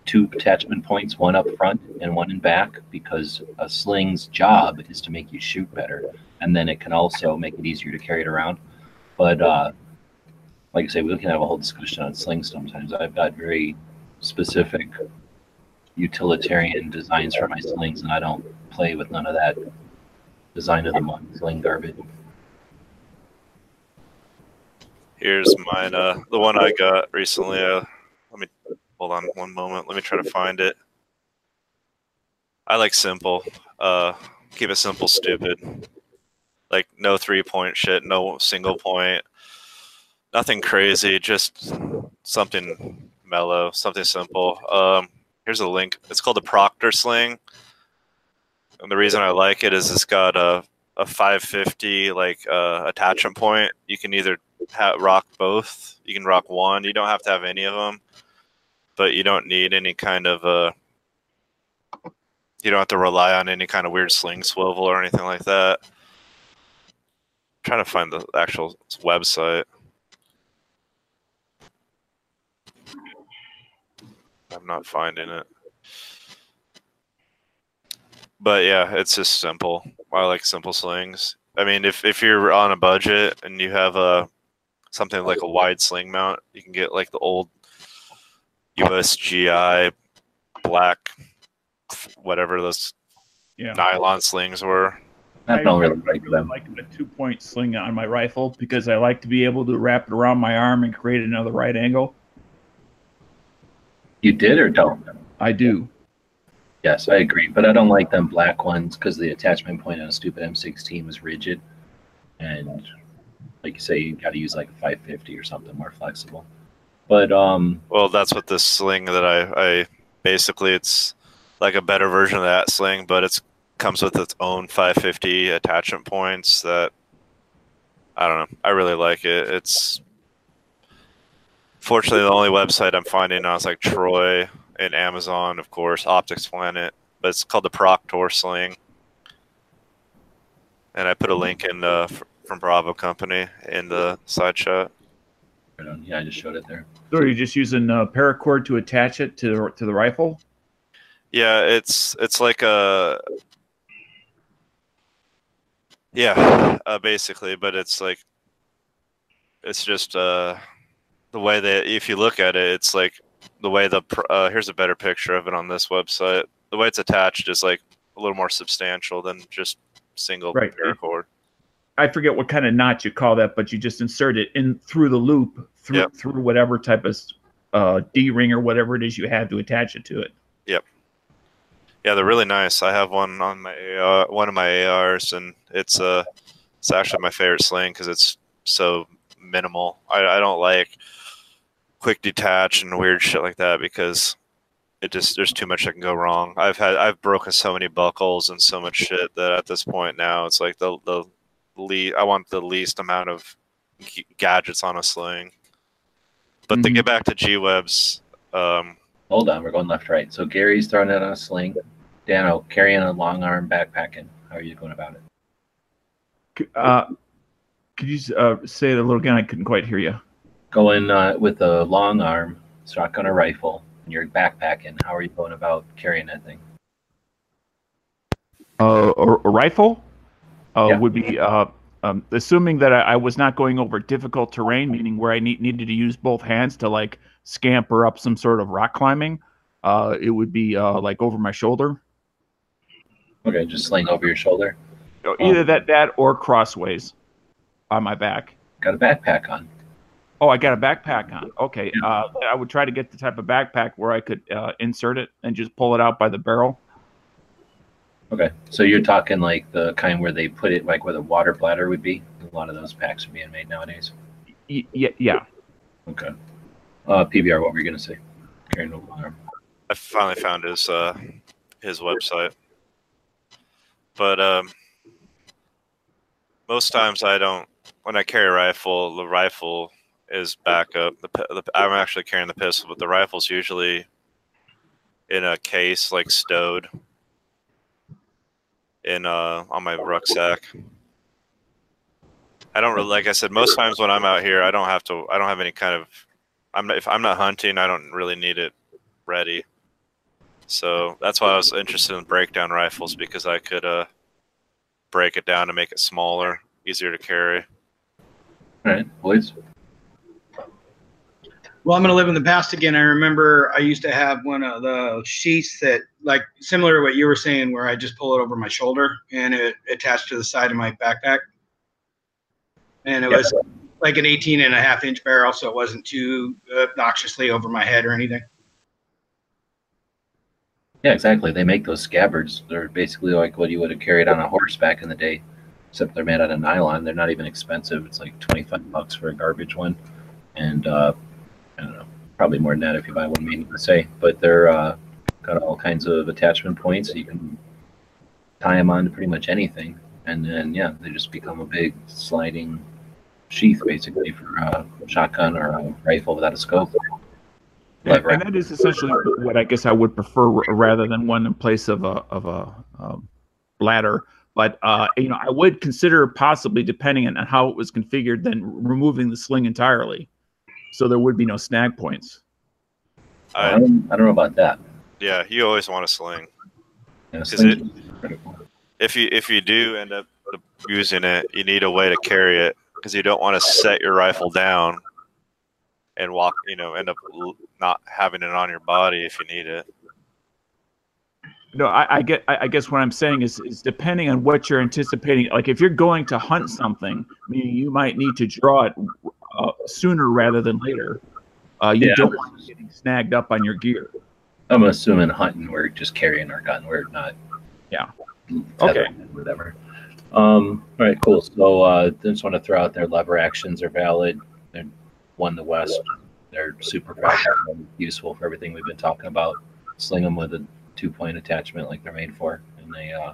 two attachment points, one up front and one in back, because a sling's job is to make you shoot better. And then it can also make it easier to carry it around. But uh, like I say, we can have a whole discussion on slings sometimes. I've got very specific utilitarian designs for my slings, and I don't play with none of that design of the month sling garbage. here's mine. Uh, the one I got recently. Uh, let me hold on one moment. Let me try to find it. I like simple. Uh, keep it simple, stupid. Like no three point shit, no single point, nothing crazy. Just something mellow, something simple. Um, here's a link. It's called the Proctor Sling, and the reason I like it is it's got a a 550 like uh, attachment point. You can either ha- rock both. You can rock one. You don't have to have any of them, but you don't need any kind of uh. you don't have to rely on any kind of weird sling swivel or anything like that. I'm trying to find the actual website. I'm not finding it. But yeah, it's just simple. I like simple slings. I mean, if if you're on a budget and you have a something like a wide sling mount, you can get like the old USGI black whatever those Yeah. nylon slings were. I don't really like really them. like a two point sling on my rifle because I like to be able to wrap it around my arm and create another right angle. You did or don't? I do. Yes, I agree, but I don't like them black ones because the attachment point on a stupid M16 was rigid, and like you say, you got to use like a 550 or something more flexible. But um, Well, that's what this sling that I, I basically it's like a better version of that sling, but it's comes with its own 550 attachment points that I don't know. I really like it. It's fortunately the only website I'm finding now is like Troy and Amazon, of course, Optics Planet, but it's called the Proctor sling. And I put a link in uh, f- from Bravo Company in the side chat. Yeah, I just showed it there. So are you just using uh, paracord to attach it to the, to the rifle? Yeah, it's it's like a yeah, uh, basically, but it's like it's just uh the way that if you look at it, it's like the way the pr- uh, here's a better picture of it on this website. The way it's attached is like a little more substantial than just single Right. paracord. I forget what kind of knot you call that, but you just insert it in through the loop through Yep. through whatever type of uh, D ring or whatever it is you have to attach it to it. Yeah, they're really nice. I have one on my AR, one of my ARs, and it's uh, it's actually my favorite sling because it's so minimal. I, I don't like quick detach and weird shit like that because it just there's too much that can go wrong. I've had I've broken so many buckles and so much shit that at this point now it's like the the le- I want the least amount of g- gadgets on a sling. But to Mhm. get back to G Webs, um, Hold on, we're going left right. So Gary's throwing it on a sling. Dano carrying a long arm backpacking. How are you going about it? Uh, could you uh, say it a little again? I couldn't quite hear you. Going uh, with a long arm, shotgun or rifle, and you're backpacking. How are you going about carrying that thing? Uh, a, a rifle uh, Yeah. would be uh, um, assuming that I, I was not going over difficult terrain, meaning where I need, needed to use both hands to like scamper up some sort of rock climbing. Uh, it would be uh, like over my shoulder, Okay, just sling over your shoulder. Or either that that or crossways on my back. Got a backpack on. Oh, I got a backpack on. Okay, uh, I would try to get the type of backpack where I could uh, insert it and just pull it out by the barrel. Okay, so you're talking like the kind where they put it like where the water bladder would be. A lot of those packs are being made nowadays. Y- yeah, yeah. Okay. Uh, PBR, what were you gonna say? Carrying a long arm. I finally found his uh, his website. But um, most times I don't. When I carry a rifle, the rifle is backup. The, the I'm actually carrying the pistol, but the rifle's usually in a case, like stowed in uh on my rucksack. I don't really, like I said, most times when I'm out here, I don't have to. I don't have any kind of. I'm if I'm not hunting, I don't really need it ready. So that's why I was interested in breakdown rifles because I could uh, break it down to make it smaller, easier to carry. All right, please. Well, I'm going to live in the past again. I remember I used to have one of the sheets that, like, similar to what you were saying, where I just pull it over my shoulder and it attached to the side of my backpack. And it Yeah. was like an 18 and a half inch barrel, so it wasn't too obnoxiously over my head or anything. Yeah, exactly. They make those scabbards. They're basically like what you would have carried on a horse back in the day, except they're made out of nylon. They're not even expensive. It's like 25 bucks for a garbage one. And uh, I don't know, probably more than that if you buy one made to say. But they're uh, got all kinds of attachment points. You can tie them on to pretty much anything. And then, yeah, they just become a big sliding sheath basically for a shotgun or a rifle without a scope. Lever and that is essentially what I guess I would prefer rather than one in place of a of a um, ladder. But uh, you know, I would consider possibly, depending on how it was configured, then removing the sling entirely, so there would be no snag points. I I, don't, I don't know about that. yeah, you always want a sling. You know, Is slings. If you if you do end up using it, you need a way to carry it because you don't want to set your rifle down and walk. You know, end up not having it on your body if you need it. No, I, I get. I, I guess what I'm saying is, is depending on what you're anticipating. Like if you're going to hunt something, meaning you might need to draw it uh, sooner rather than later. Uh, you Yeah. don't want it getting snagged up on your gear. I'm assuming hunting, we're just carrying our gun. We're not. Yeah. tethering it, Whatever. Um, all right, cool. So uh, just want to throw out there lever actions are valid. They're one the west. They're super practical and useful for everything we've been talking about. Sling them with a two point attachment like they're made for. And they, uh,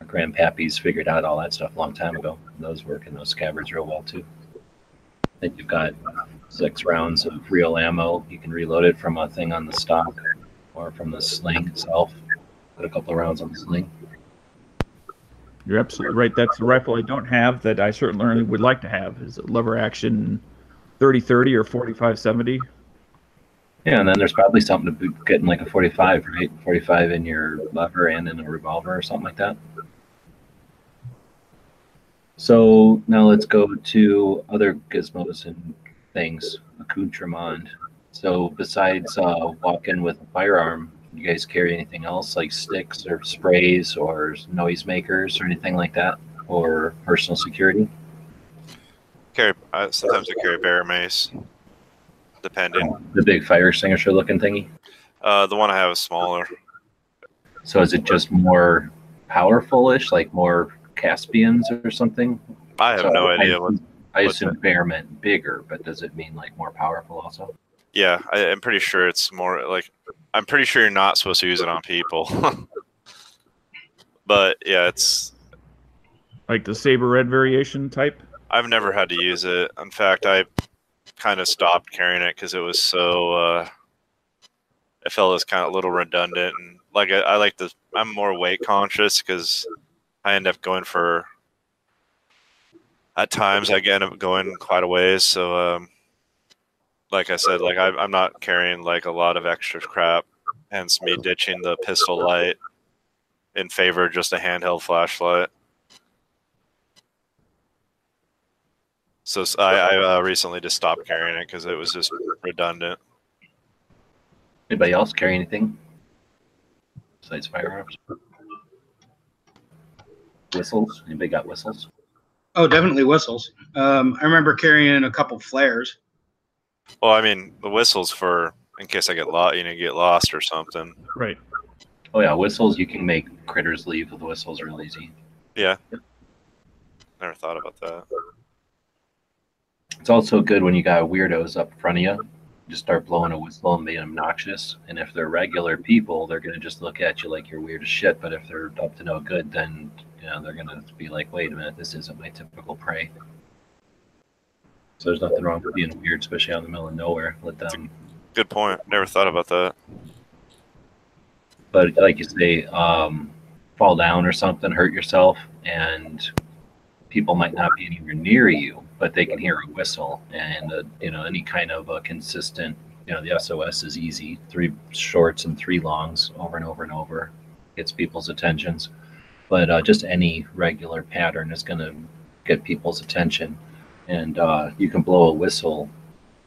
our grandpappies figured out all that stuff a long time ago. Those work in those scabbards real well too. Then you've got six rounds of real ammo. You can reload it from a thing on the stock or from the sling itself. Put a couple of rounds on the sling. You're absolutely right. That's the rifle I don't have that I certainly would like to have is a lever action 30-30 or 45-70. Yeah, and then there's probably something to getting like a 45, right? 45 in your lever and in a revolver or something like that. So now let's go to other gizmos and things, accoutrement. So besides uh, walking with a firearm, you guys carry anything else like sticks or sprays or noisemakers or anything like that, or personal security? Carry I, sometimes I carry bear mace, depending. The big fire extinguisher looking thingy. Uh, the one I have is smaller. So is it just more powerful-ish, like more Caspians or something? I have So no I- idea what. I what's assume bear meant bigger, but does it mean like more powerful also? Yeah, I, I'm pretty sure it's more like. I'm pretty sure you're not supposed to use it on people. but yeah, it's. Like the Sabre Red variation type. I've never had to use it. In fact, I kind of stopped carrying it because it was so. Uh, I felt it was kind of a little redundant, and like I, I like the. I'm more weight conscious because I end up going for. At times, I end up going quite a ways. So, um, like I said, like I, I'm not carrying like a lot of extra crap, hence me ditching the pistol light in favor of just a handheld flashlight. So I uh, recently just stopped carrying it because it was just redundant. Anybody else carry anything besides firearms? Whistles? Anybody got whistles? Oh, definitely whistles. Um, I remember carrying a couple flares. Well, I mean, the whistles for in case I get lost, you know, get lost or something. Right. Oh yeah, whistles. You can make critters leave with whistles real easy. Yeah. Never thought about that. It's also good when you got weirdos up front of you. Just start blowing a whistle and being obnoxious. And if they're regular people, they're gonna just look at you like you're weird as shit. But if they're up to no good, then you know they're gonna be like, "Wait a minute, this isn't my typical prey." So there's nothing wrong with being weird, especially out in the middle of nowhere. Let them Good point. Never thought about that. but like you say, um, fall down or something, hurt yourself, and people might not be anywhere near you, but they can hear a whistle, and uh, you know any kind of a consistent, you know, the SOS is easy, three shorts and three longs, over and over and over, gets people's attentions, but uh, just any regular pattern is going to get people's attention, and uh, you can blow a whistle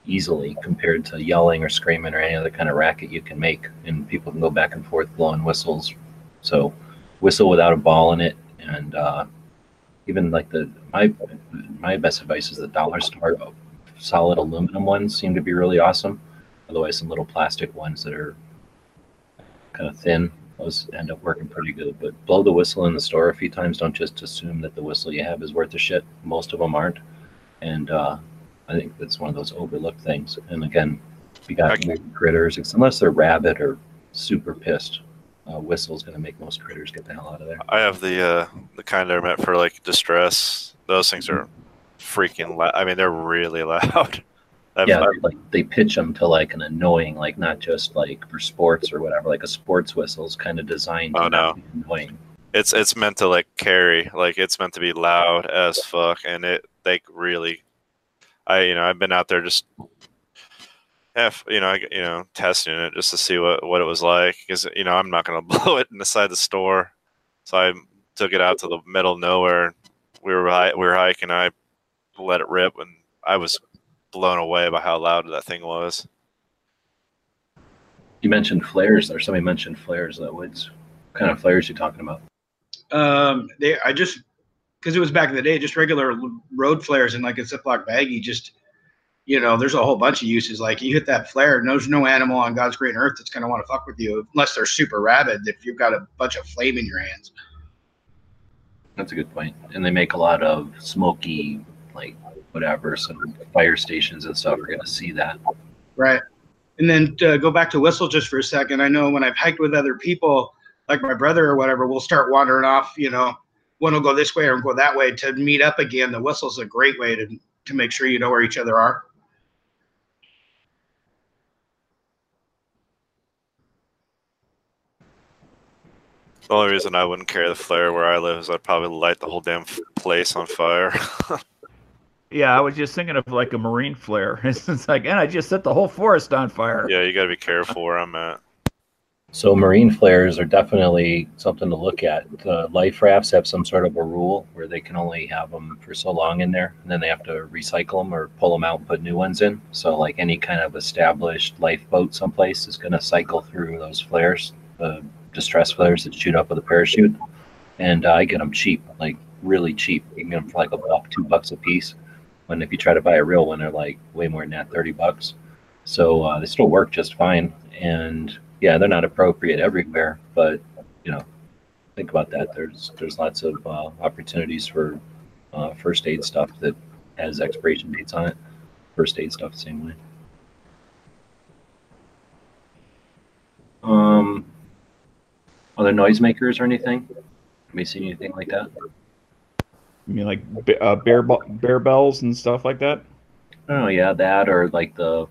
easily compared to yelling or screaming or any other kind of racket you can make. And people can go back and forth blowing whistles. So whistle without a ball in it, and uh, even like the my my best advice is the dollar store solid aluminum ones seem to be really awesome. Otherwise, some little plastic ones that are kind of thin. Those end up working pretty good. But blow the whistle in the store a few times. Don't just assume that the whistle you have is worth a shit. Most of them aren't. And uh, I think that's one of those overlooked things. And again, you got weird critters, unless they're rabid or super pissed, uh, whistle's going to make most critters get the hell out of there. I have the uh, the kind that are meant for like distress. Those things are freaking loud. I mean, they're really loud. I've- Yeah, I've- like they pitch them to like an annoying, like not just like for sports or whatever. Like a sports whistle is kind of designed to Oh, no. be annoying. it's it's meant to like carry like it's meant to be loud as fuck and it like really i you know i've been out there just half you know I, you know testing it just to see what what it was like because you know i'm not going to blow it inside the store so i took it out to the middle of nowhere we were hi- we were hiking i let it rip and i was blown away by how loud that thing was You mentioned flares, or somebody mentioned flares. That woods. What kind of flares you talking about? Um, they I just because it was back in the day, just regular road flares in like a Ziploc baggie. Just you know, there's a whole bunch of uses. Like you hit that flare, and there's no animal on God's green earth that's gonna want to fuck with you unless they're super rabid. If you've got a bunch of flame in your hands, That's a good point. And they make a lot of smoky, like whatever. Some fire stations and stuff are going to see that. right? And then to go back to whistle just for a second. I know when I've hiked with other people, like my brother or whatever, we'll start wandering off. You know, one will go this way or go that way to meet up again. The whistle's a great way to to make sure you know where each other are. The only reason i wouldn't carry the flare where i live is i'd probably light the whole damn place on fire Yeah, I was just thinking of like a marine flare. It's it's like, and I just set the whole forest on fire. yeah you got to be careful where i'm at So marine flares are definitely something to look at. The life rafts have some sort of a rule where they can only have them for so long in there, and then they have to recycle them or pull them out and put new ones in. So like any kind of established lifeboat someplace is going to cycle through those flares, the distress flares that shoot up with a parachute. And uh, I get them cheap, like really cheap. You can get them for like a buck, two bucks a piece. When if you try to buy a real one, they're like way more than that, thirty bucks. So uh, they still work just fine, and yeah, they're not appropriate everywhere, but you know, think about that. There's there's lots of uh, opportunities for uh, first aid stuff that has expiration dates on it. First aid stuff the same way. Um, other noisemakers or anything? Have you seen anything like that? I mean, like uh, bear bear bells and stuff like that. Oh yeah, that or like the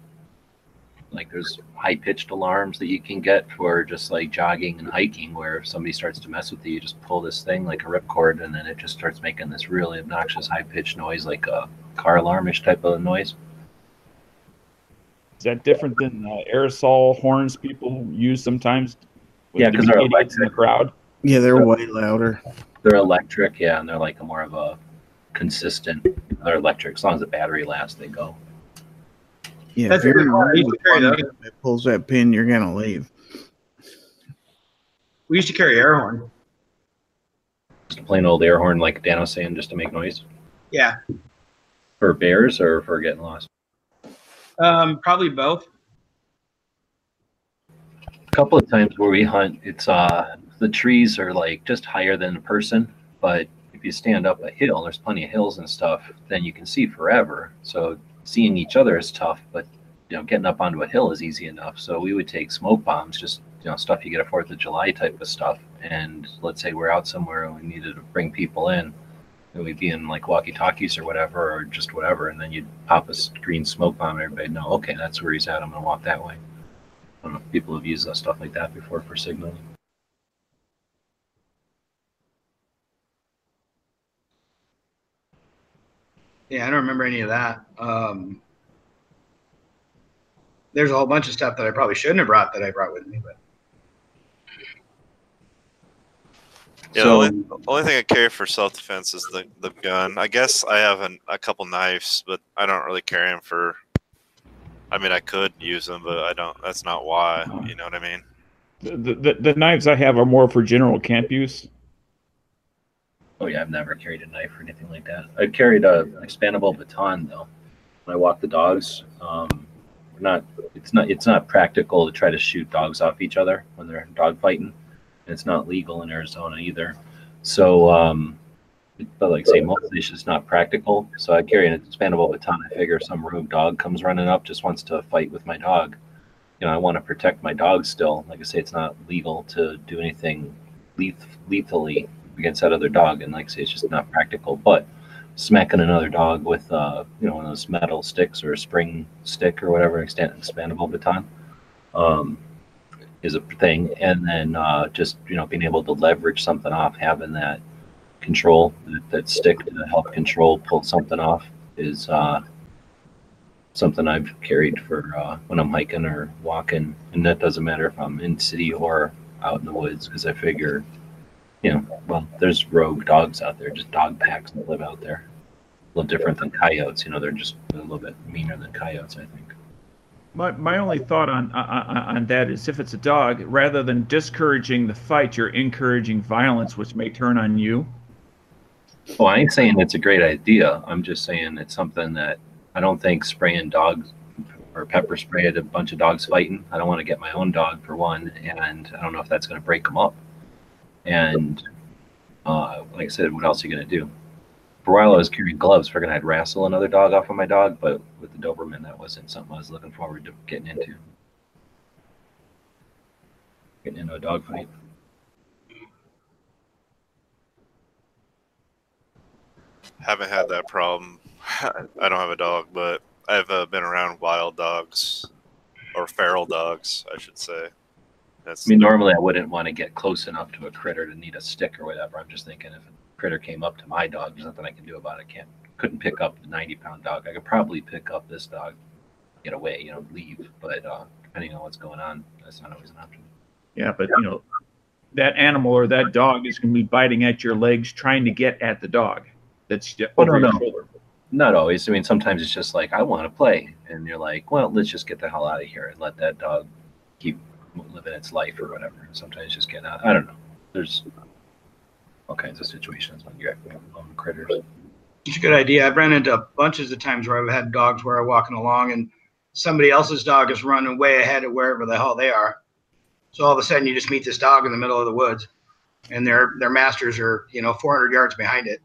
like there's high pitched alarms that you can get for just like jogging and hiking where if somebody starts to mess with you, you just pull this thing like a ripcord and then it just starts making this really obnoxious high pitched noise like a car alarmish type of noise. Is that different than uh, aerosol horns people use sometimes? With Yeah, because they're idiots in the crowd. Yeah, they're way louder. They're electric, yeah, and they're like a more of a consistent they're electric. As long as the battery lasts, they go. Yeah, That's if you're a good in I used to carry a those. it pulls that pin, you're gonna leave. We used to carry air horn. Just a plain old air horn like Dan was saying, just to make noise. Yeah, For bears or for getting lost. um, probably both. Couple of times where we hunt it's uh the trees are like just higher than a person but if you stand up a hill there's plenty of hills and stuff then you can see forever. So seeing each other is tough but you know getting up onto a hill is easy enough. So we would take smoke bombs just you know stuff you get a fourth of july type of stuff. And let's say we're out somewhere and we needed to bring people in and we'd be in like walkie talkies or whatever or just whatever and then you'd pop a green smoke bomb and everybody know okay that's where he's at i'm gonna walk that way don't know if people have used uh, stuff like that before for signaling. Yeah, I don't remember any of that. Um, there's a whole bunch of stuff that I probably shouldn't have brought that I brought with me, but Yeah, So- the, only, the only thing I carry for self defense is the, the gun. I guess I have an, a couple knives, but I don't really carry them for. I mean, I could use them, but I don't. That's not why. You know what I mean? The, the the knives I have are more for general camp use. Oh yeah, I've never carried a knife or anything like that. I've carried a an expandable baton though. When I walk the dogs, um, we're not. It's not. It's not practical to try to shoot dogs off each other when they're dog fighting. And it's not legal in Arizona either. So, um, but like say, mostly it's just not practical. So I carry an expandable baton. I figure some rogue dog comes running up, just wants to fight with my dog. You know, I want to protect my dog still. Like I say, it's not legal to do anything leth- lethally against that other dog. And like I say, it's just not practical. But smacking another dog with uh, you know one of those metal sticks or a spring stick or whatever, expandable baton, um, is a thing. And then uh, just you know being able to leverage something off, having that control, that, that stick to help control, pull something off is uh, something I've carried for uh, when I'm hiking or walking, and that doesn't matter if I'm in city or out in the woods because I figure, you know, well, there's rogue dogs out there, just dog packs that live out there. A little different than coyotes, you know, they're just a little bit meaner than coyotes, I think. My, my only thought on, on on that is if it's a dog, rather than discouraging the fight, you're encouraging violence, which may turn on you. Well, I ain't saying it's a great idea. I'm just saying it's something that I don't think spraying dogs or pepper spray at a bunch of dogs fighting. I don't want to get my own dog for one, and I don't know if that's going to break them up. And uh, like I said, what else are you going to do? For a while, I was carrying gloves, figuring I'd wrestle another dog off of my dog, but with the Doberman, that wasn't something I was looking forward to getting into. Getting into a dog fight. Haven't had that problem. I don't have a dog, but I've uh, been around wild dogs or feral dogs, I should say. That's I mean, normally I wouldn't want to get close enough to a critter to need a stick or whatever. I'm just thinking if a critter came up to my dog, there's nothing I can do about it. Can't couldn't pick up the 90 pound dog. I could probably pick up this dog, get away, you know, leave. But uh, depending on what's going on, that's not always an option. Yeah, but you know, that animal or that dog is going to be biting at your legs, trying to get at the dog. That's Oh, over no, your no. shoulder. Not always. I mean, sometimes it's just like I want to play, and you're like, well, let's just get the hell out of here and let that dog keep living its life or whatever. Sometimes just get out. I don't know. There's all kinds of situations when you're lone critters. It's a good idea. I've ran into bunches of times where I've had dogs where I'm walking along and somebody else's dog is running way ahead of wherever the hell they are. So all of a sudden you just meet this dog in the middle of the woods and their their masters are, you know, 400 yards behind it.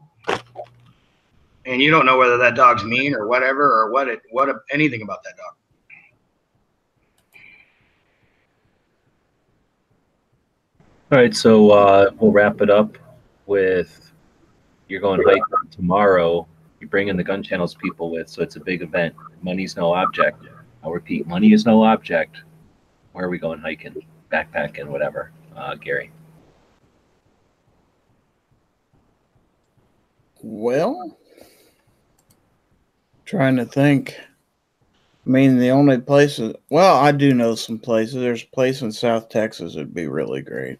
And you don't know whether that dog's mean or whatever or what it what anything about that dog. All right, so uh, we'll wrap it up with you're going hiking tomorrow. You bring in the gun channels people with, so it's a big event. Money's no object. I'll repeat, money is no object. Where are we going hiking? Backpacking, whatever. Uh, Gary. Well, trying to think. I mean, the only places, well, I do know some places. There's a place in South Texas that'd be really great.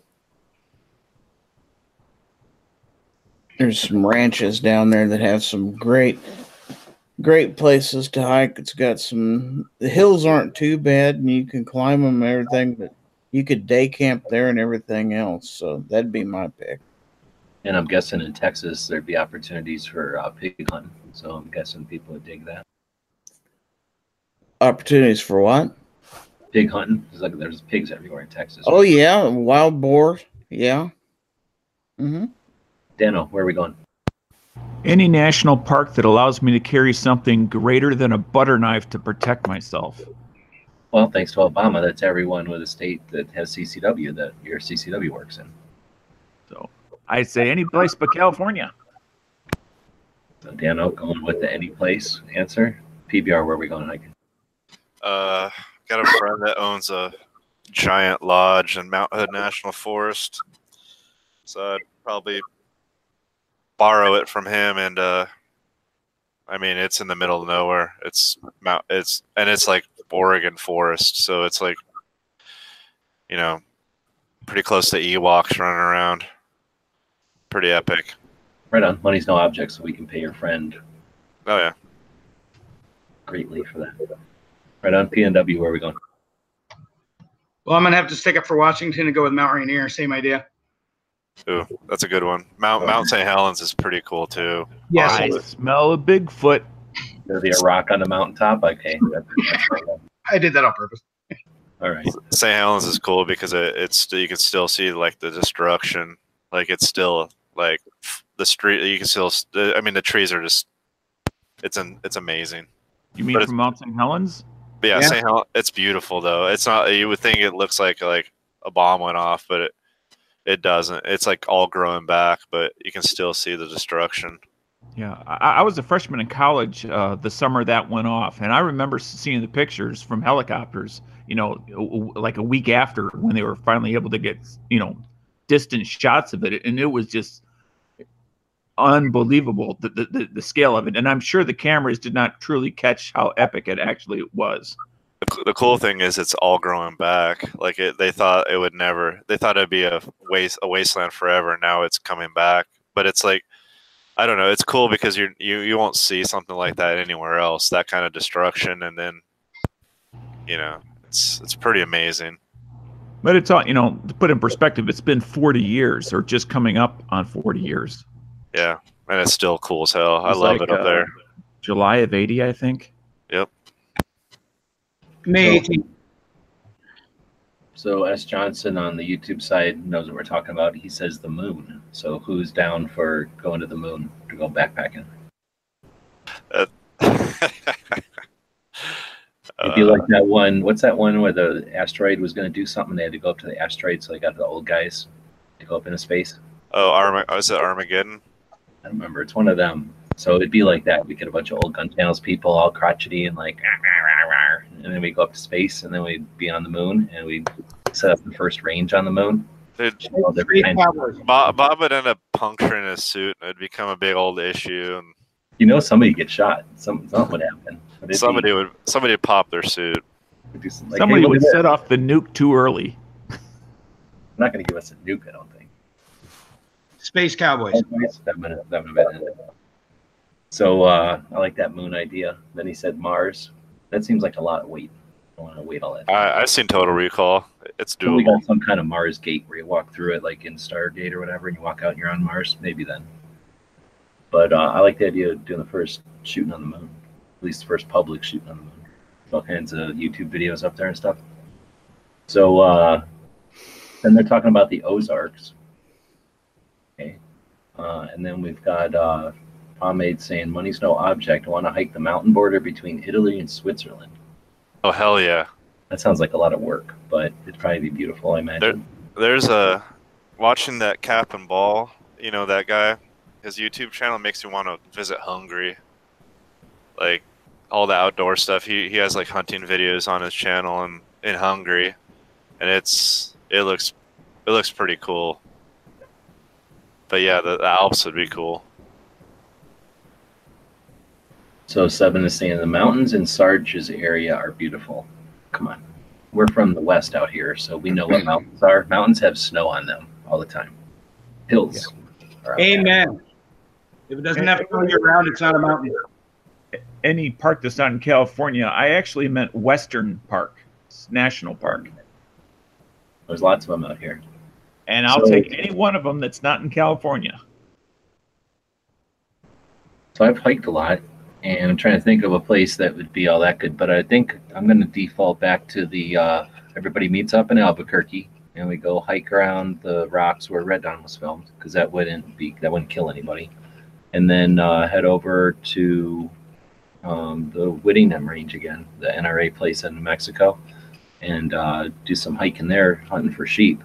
There's some ranches down there that have some great, great places to hike. It's got some, the hills aren't too bad and you can climb them and everything, but you could day camp there and everything else. So that'd be my pick. And I'm guessing in Texas there'd be opportunities for uh, pig hunting. So I'm guessing people would dig that. Opportunities for what? Pig hunting. There's like there's pigs everywhere in Texas. Oh, yeah. Wild boar. Yeah. Mm-hmm. Dano, where are we going? Any national park that allows me to carry something greater than a butter knife to protect myself. Well, thanks to Obama, that's everyone with a state that has CCW that your CCW works in. So I'd say any place but California. So Dano going with the any place answer. PBR, where are we going hiking? Uh, got a friend that owns a giant lodge in Mount Hood National Forest, so I'd probably borrow it from him. And uh, I mean, it's in the middle of nowhere. It's Mount. It's and it's like Oregon forest, so it's like, you know, pretty close to Ewoks running around. Pretty epic. Right on. Money's no object, so we can pay your friend Oh yeah. greatly for that. Right on. PNW, where are we going? Well, I'm gonna have to stick up for Washington and go with Mount Rainier. Same idea. Ooh, that's a good one. Mount oh. Mount St. Helens is pretty cool too. Yes. I smell a Bigfoot. There'll be a rock on the mountaintop. Okay. That's, that's I did that on purpose. all right. St. Helens is cool because it, it's you can still see like the destruction. Like it's still like the street. You can still. I mean, the trees are just. It's an. It's amazing. You mean But it's- from Mount St. Helens? But yeah, Yeah. St. Hel- It's beautiful though. It's not. You would think it looks like like a bomb went off, but it. It doesn't. It's like all growing back, but you can still see the destruction. Yeah, I, I was a freshman in college uh, the summer that went off, and I remember seeing the pictures from helicopters. You know, like a week after when they were finally able to get you know distant shots of it, and it was just unbelievable the, the, the, scale of it. And I'm sure the cameras did not truly catch how epic it actually was. The, the cool thing is it's all growing back. Like it, they thought it would never. They thought it'd be a waste a wasteland forever. Now it's coming back, but it's like I don't know. It's cool because you you you won't see something like that anywhere else. That kind of destruction, and then you know it's it's pretty amazing. But it's all you know to put in perspective. It's been 40 years, or just coming up on 40 years. Yeah, and it's still cool as hell. I love like, it up uh, there. July of 80, I think. Yep. May So- 18th. So S. Johnson on the YouTube side knows what we're talking about. He says the moon. So who's down for going to the moon to go backpacking? It'd be Uh, like that one. What's that one where the asteroid was going to do something? They had to go up to the asteroid, so they got the old guys to go up into space. oh, Arma- was it Armageddon? I don't remember. It's one of them. So it'd be like that. We get a bunch of old gun channels people, all crotchety and like, and then we go up to space, and then we'd be on the moon, and we set up the first range on the moon. Dude, All different Space kinds- Cowboys. Bob, Bob would end up puncturing his suit, and it'd become a big old issue, and You know, somebody gets shot. Some something would happen. But it'd be- somebody would somebody would pop their suit. it'd be some- like, Somebody hey, would set off the nuke too early. They're not going to give us a nuke, I don't think. Space Cowboys. That would have, that would have been it. So uh, I like that moon idea. Then he said Mars. That seems like a lot of weight. I don't want to wait all that. I, I've seen Total Recall. It's So we doable. got some kind of Mars gate where you walk through it, like in Stargate or whatever, and you walk out and you're on Mars. Maybe then. But uh, I like the idea of doing the first shooting on the moon, at least the first public shooting on the moon. All kinds of YouTube videos up there and stuff. So uh, then they're talking about the Ozarks. Uh, and then we've got uh, Pomade saying, Money's no object. I want to hike the mountain border between Italy and Switzerland. Oh hell yeah! That sounds like a lot of work, but it'd probably be beautiful, I imagine. There's a watching that Cap and Ball. You know that guy. His YouTube channel makes me want to visit Hungary. Like all the outdoor stuff. He he has like hunting videos on his channel and in Hungary, and it's it looks it looks pretty cool. But yeah, the, the Alps would be cool. So seven is saying the mountains in Sarge's area are beautiful. Come on. We're from the west out here, so we know what mountains are. Mountains have snow on them all the time. Hills. are out there. Amen. If it doesn't have snow year round, it's not a mountain. Any park that's not in California, I actually meant Western Park, it's National Park. There's lots of them out here. And I'll So- take any one of them that's not in California. So I've hiked a lot, and I'm trying to think of a place that would be all that good. But I think I'm going to default back to the uh, everybody meets up in Albuquerque, and we go hike around the rocks where Red Dawn was filmed, because that wouldn't be that wouldn't kill anybody. And then uh, head over to um, the Whittington Range again, the NRA place in New Mexico, and uh, do some hiking there, hunting for sheep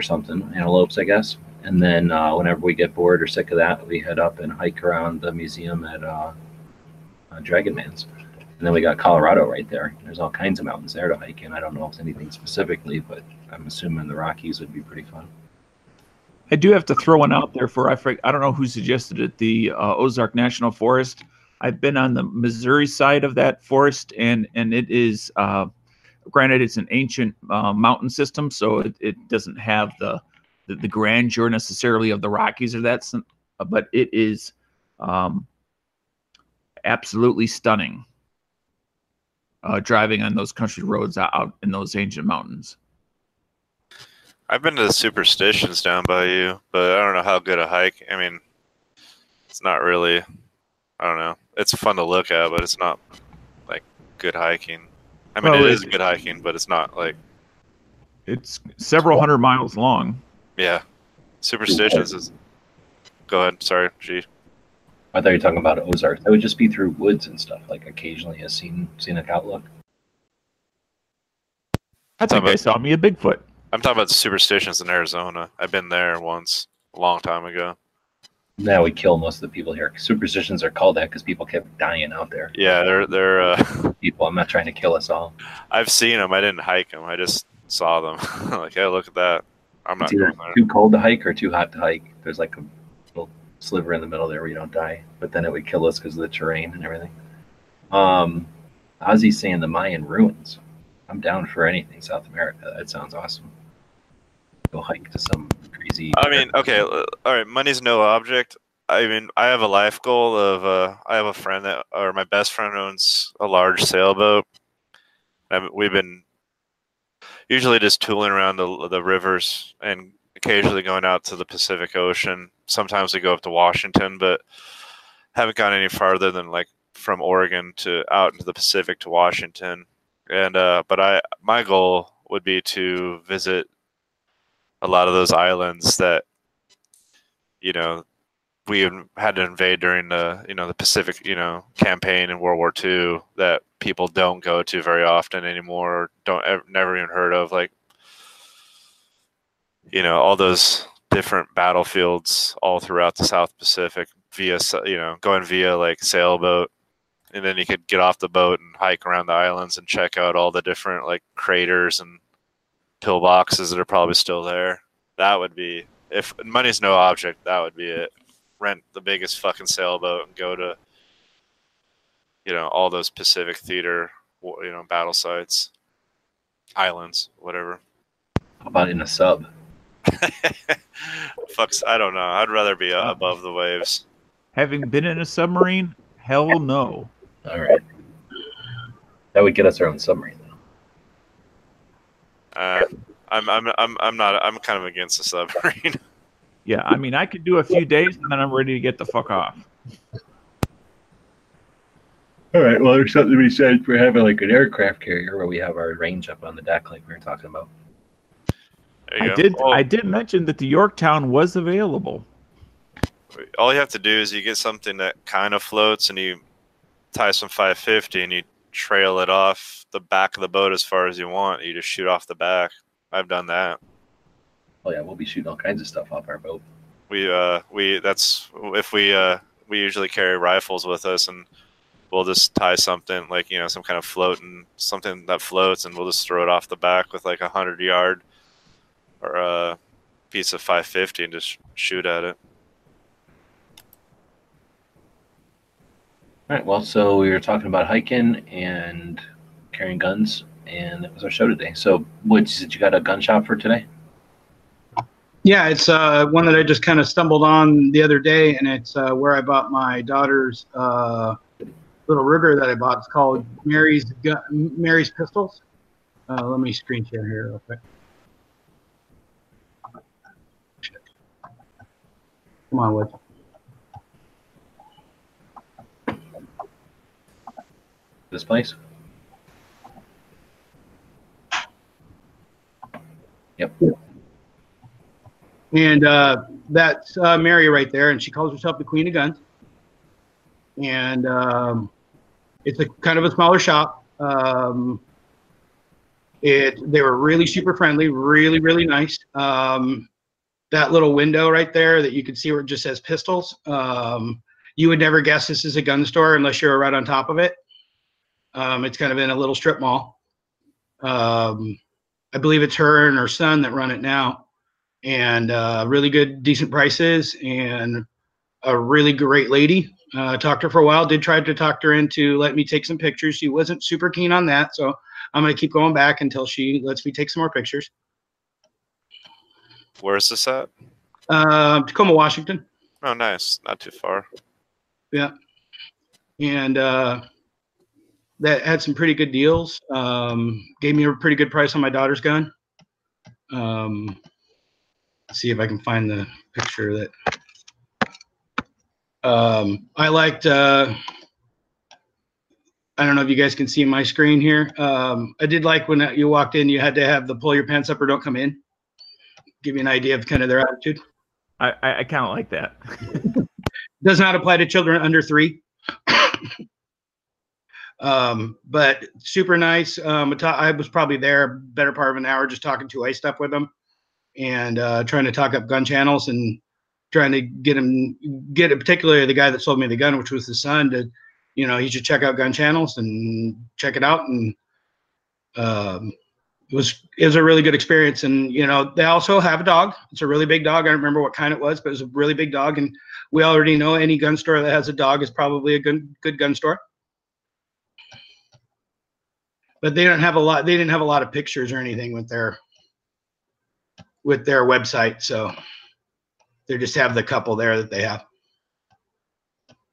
or something, antelopes, I guess. And then uh, whenever we get bored or sick of that, we head up and hike around the museum at uh, uh, Dragon Man's. And then we got Colorado right there. There's all kinds of mountains there to hike in. I don't know if anything specifically, but I'm assuming the Rockies would be pretty fun. I do have to throw one out there for I I don't know who suggested it. The uh, Ozark National Forest. I've been on the Missouri side of that forest, and and it is uh, granted it's an ancient uh, mountain system, so it, it doesn't have the, the the grandeur necessarily of the Rockies or that, but it is um, absolutely stunning. Uh, driving on those country roads out in those ancient mountains. I've been to the superstitions down by you, but I don't know how good a hike. I mean, it's not really. I don't know. It's fun to look at, but it's not like good hiking. I mean, Well, it it- is good hiking, but it's not like It's several hundred miles long. yeah. Superstitions is. Go ahead. Sorry, G. I thought you were talking about Ozarks. That would just be through woods and stuff, like occasionally a scene, scenic outlook. I think I saw me a Bigfoot. I'm talking about the superstitions in Arizona. I've been there once, a long time ago. Now we kill most of the people here. Superstitions are called that because people kept dying out there. Yeah, they're they're. Uh, People, I'm not trying to kill us all. I've seen them. I didn't hike them. I just saw them. like, hey, look at that. I'm not either going there. too cold to hike or too hot to hike. There's like a little sliver in the middle there where you don't die, but then it would kill us because of the terrain and everything. Um, Ozzy's saying the Mayan ruins. I'm down for anything South America. That sounds awesome. Go hike to some crazy. I mean, okay, all right. Money's no object. I mean, I have a life goal of. Uh, I have a friend that, or my best friend owns a large sailboat. We've been usually just tooling around the the rivers and occasionally going out to the Pacific Ocean. Sometimes we go up to Washington, but haven't gone any farther than like from Oregon to out into the Pacific to Washington. And uh, but I my goal would be to visit a lot of those islands that you know we had to invade during the you know the Pacific you know campaign in World War II that people don't go to very often anymore or don't ever, never even heard of like you know all those different battlefields all throughout the South Pacific via you know going via like sailboat. And then you could get off the boat and hike around the islands and check out all the different like craters and pillboxes that are probably still there. That would be if money's no object. That would be it. Rent the biggest fucking sailboat and go to you know all those Pacific theater you know battle sites, islands, whatever. How about in a sub? Fucks. I don't know. I'd rather be uh, above the waves. Having been in a submarine, hell no. All right. That would get us our own submarine. Though. Uh, I'm I'm I'm I'm not. I'm kind of against the submarine. Yeah, I mean, I could do a few days and then I'm ready to get the fuck off. All right. Well, there's something to be said for having like an aircraft carrier where we have our range up on the deck, like we were talking about. I go. did. Well, I did mention that the Yorktown was available. all you have to do is you get something that kind of floats and you tie some 550 and you trail it off the back of the boat as far as you want. You just shoot off the back. I've done that. Oh yeah, we'll be shooting all kinds of stuff off our boat. We uh we that's if we uh we usually carry rifles with us and we'll just tie something like you know some kind of float and something that floats and we'll just throw it off the back with like a hundred yard or a piece of 550 and just shoot at it. All right. Well, so we were talking about hiking and carrying guns, and that was our show today. So, what did you got a gun shop for today? Yeah, it's uh, one that I just kind of stumbled on the other day, and it's uh, where I bought my daughter's uh, little Ruger that I bought. It's called Mary's Gu- Mary's Pistols. Uh, let me screen share here real quick. Come on, Wood. This place? Yep. And uh, that's uh, Mary right there, and she calls herself the Queen of Guns. And um, it's a kind of a smaller shop. Um, it they were really super friendly, really really nice. Um, that little window right there that you can see where it just says pistols. Um, you would never guess this is a gun store unless you're right on top of it. Um, it's kind of in a little strip mall. Um, I believe it's her and her son that run it now and uh, really good, decent prices, and a really great lady. Uh, talked to her for a while. Did try to talk her into let me take some pictures. She wasn't super keen on that, so I'm gonna keep going back until she lets me take some more pictures. Where's this at? Uh, Tacoma, Washington, Oh, nice. Not too far. Yeah. And uh, that had some pretty good deals. Um, gave me a pretty good price on my daughter's gun. Um, see if I can find the picture that. Um, I liked. Uh, I don't know if you guys can see my screen here. Um, I did like when you walked in, you had to have the pull your pants up or don't come in. Give you an idea of kind of their attitude. I, I, I kind of like that. Does not apply to children under three. Um, but super nice. Um, I was probably there better part of an hour just talking to ice stuff with them and uh, trying to talk up gun channels. And trying to get him get it, particularly the guy that sold me the gun, which was the son, to you know he should check out gun channels and check it out and um, it was it was a really good experience and you know they also have a dog it's a really big dog i don't remember what kind it was but it was a really big dog and we already know any gun store that has a dog is probably a good good gun store but they don't have a lot they didn't have a lot of pictures or anything with their with their website so they just have the couple there that they have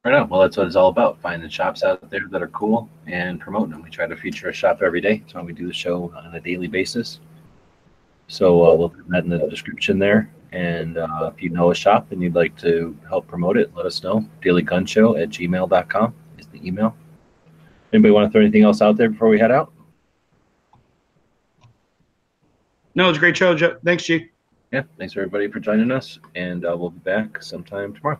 Right on. Well, that's what it's all about. Finding shops out there that are cool and promoting them. We try to feature a shop every day. That's why we do the show on a daily basis. So uh, we'll put that in the description there. And uh, if you know a shop and you'd like to help promote it, let us know. Dailygunshow at gmail.com is the email. Anybody want to throw anything else out there before we head out? No it was a great show Joe. thanks g Yeah. Thanks everybody for joining us. And uh, we'll be back sometime tomorrow.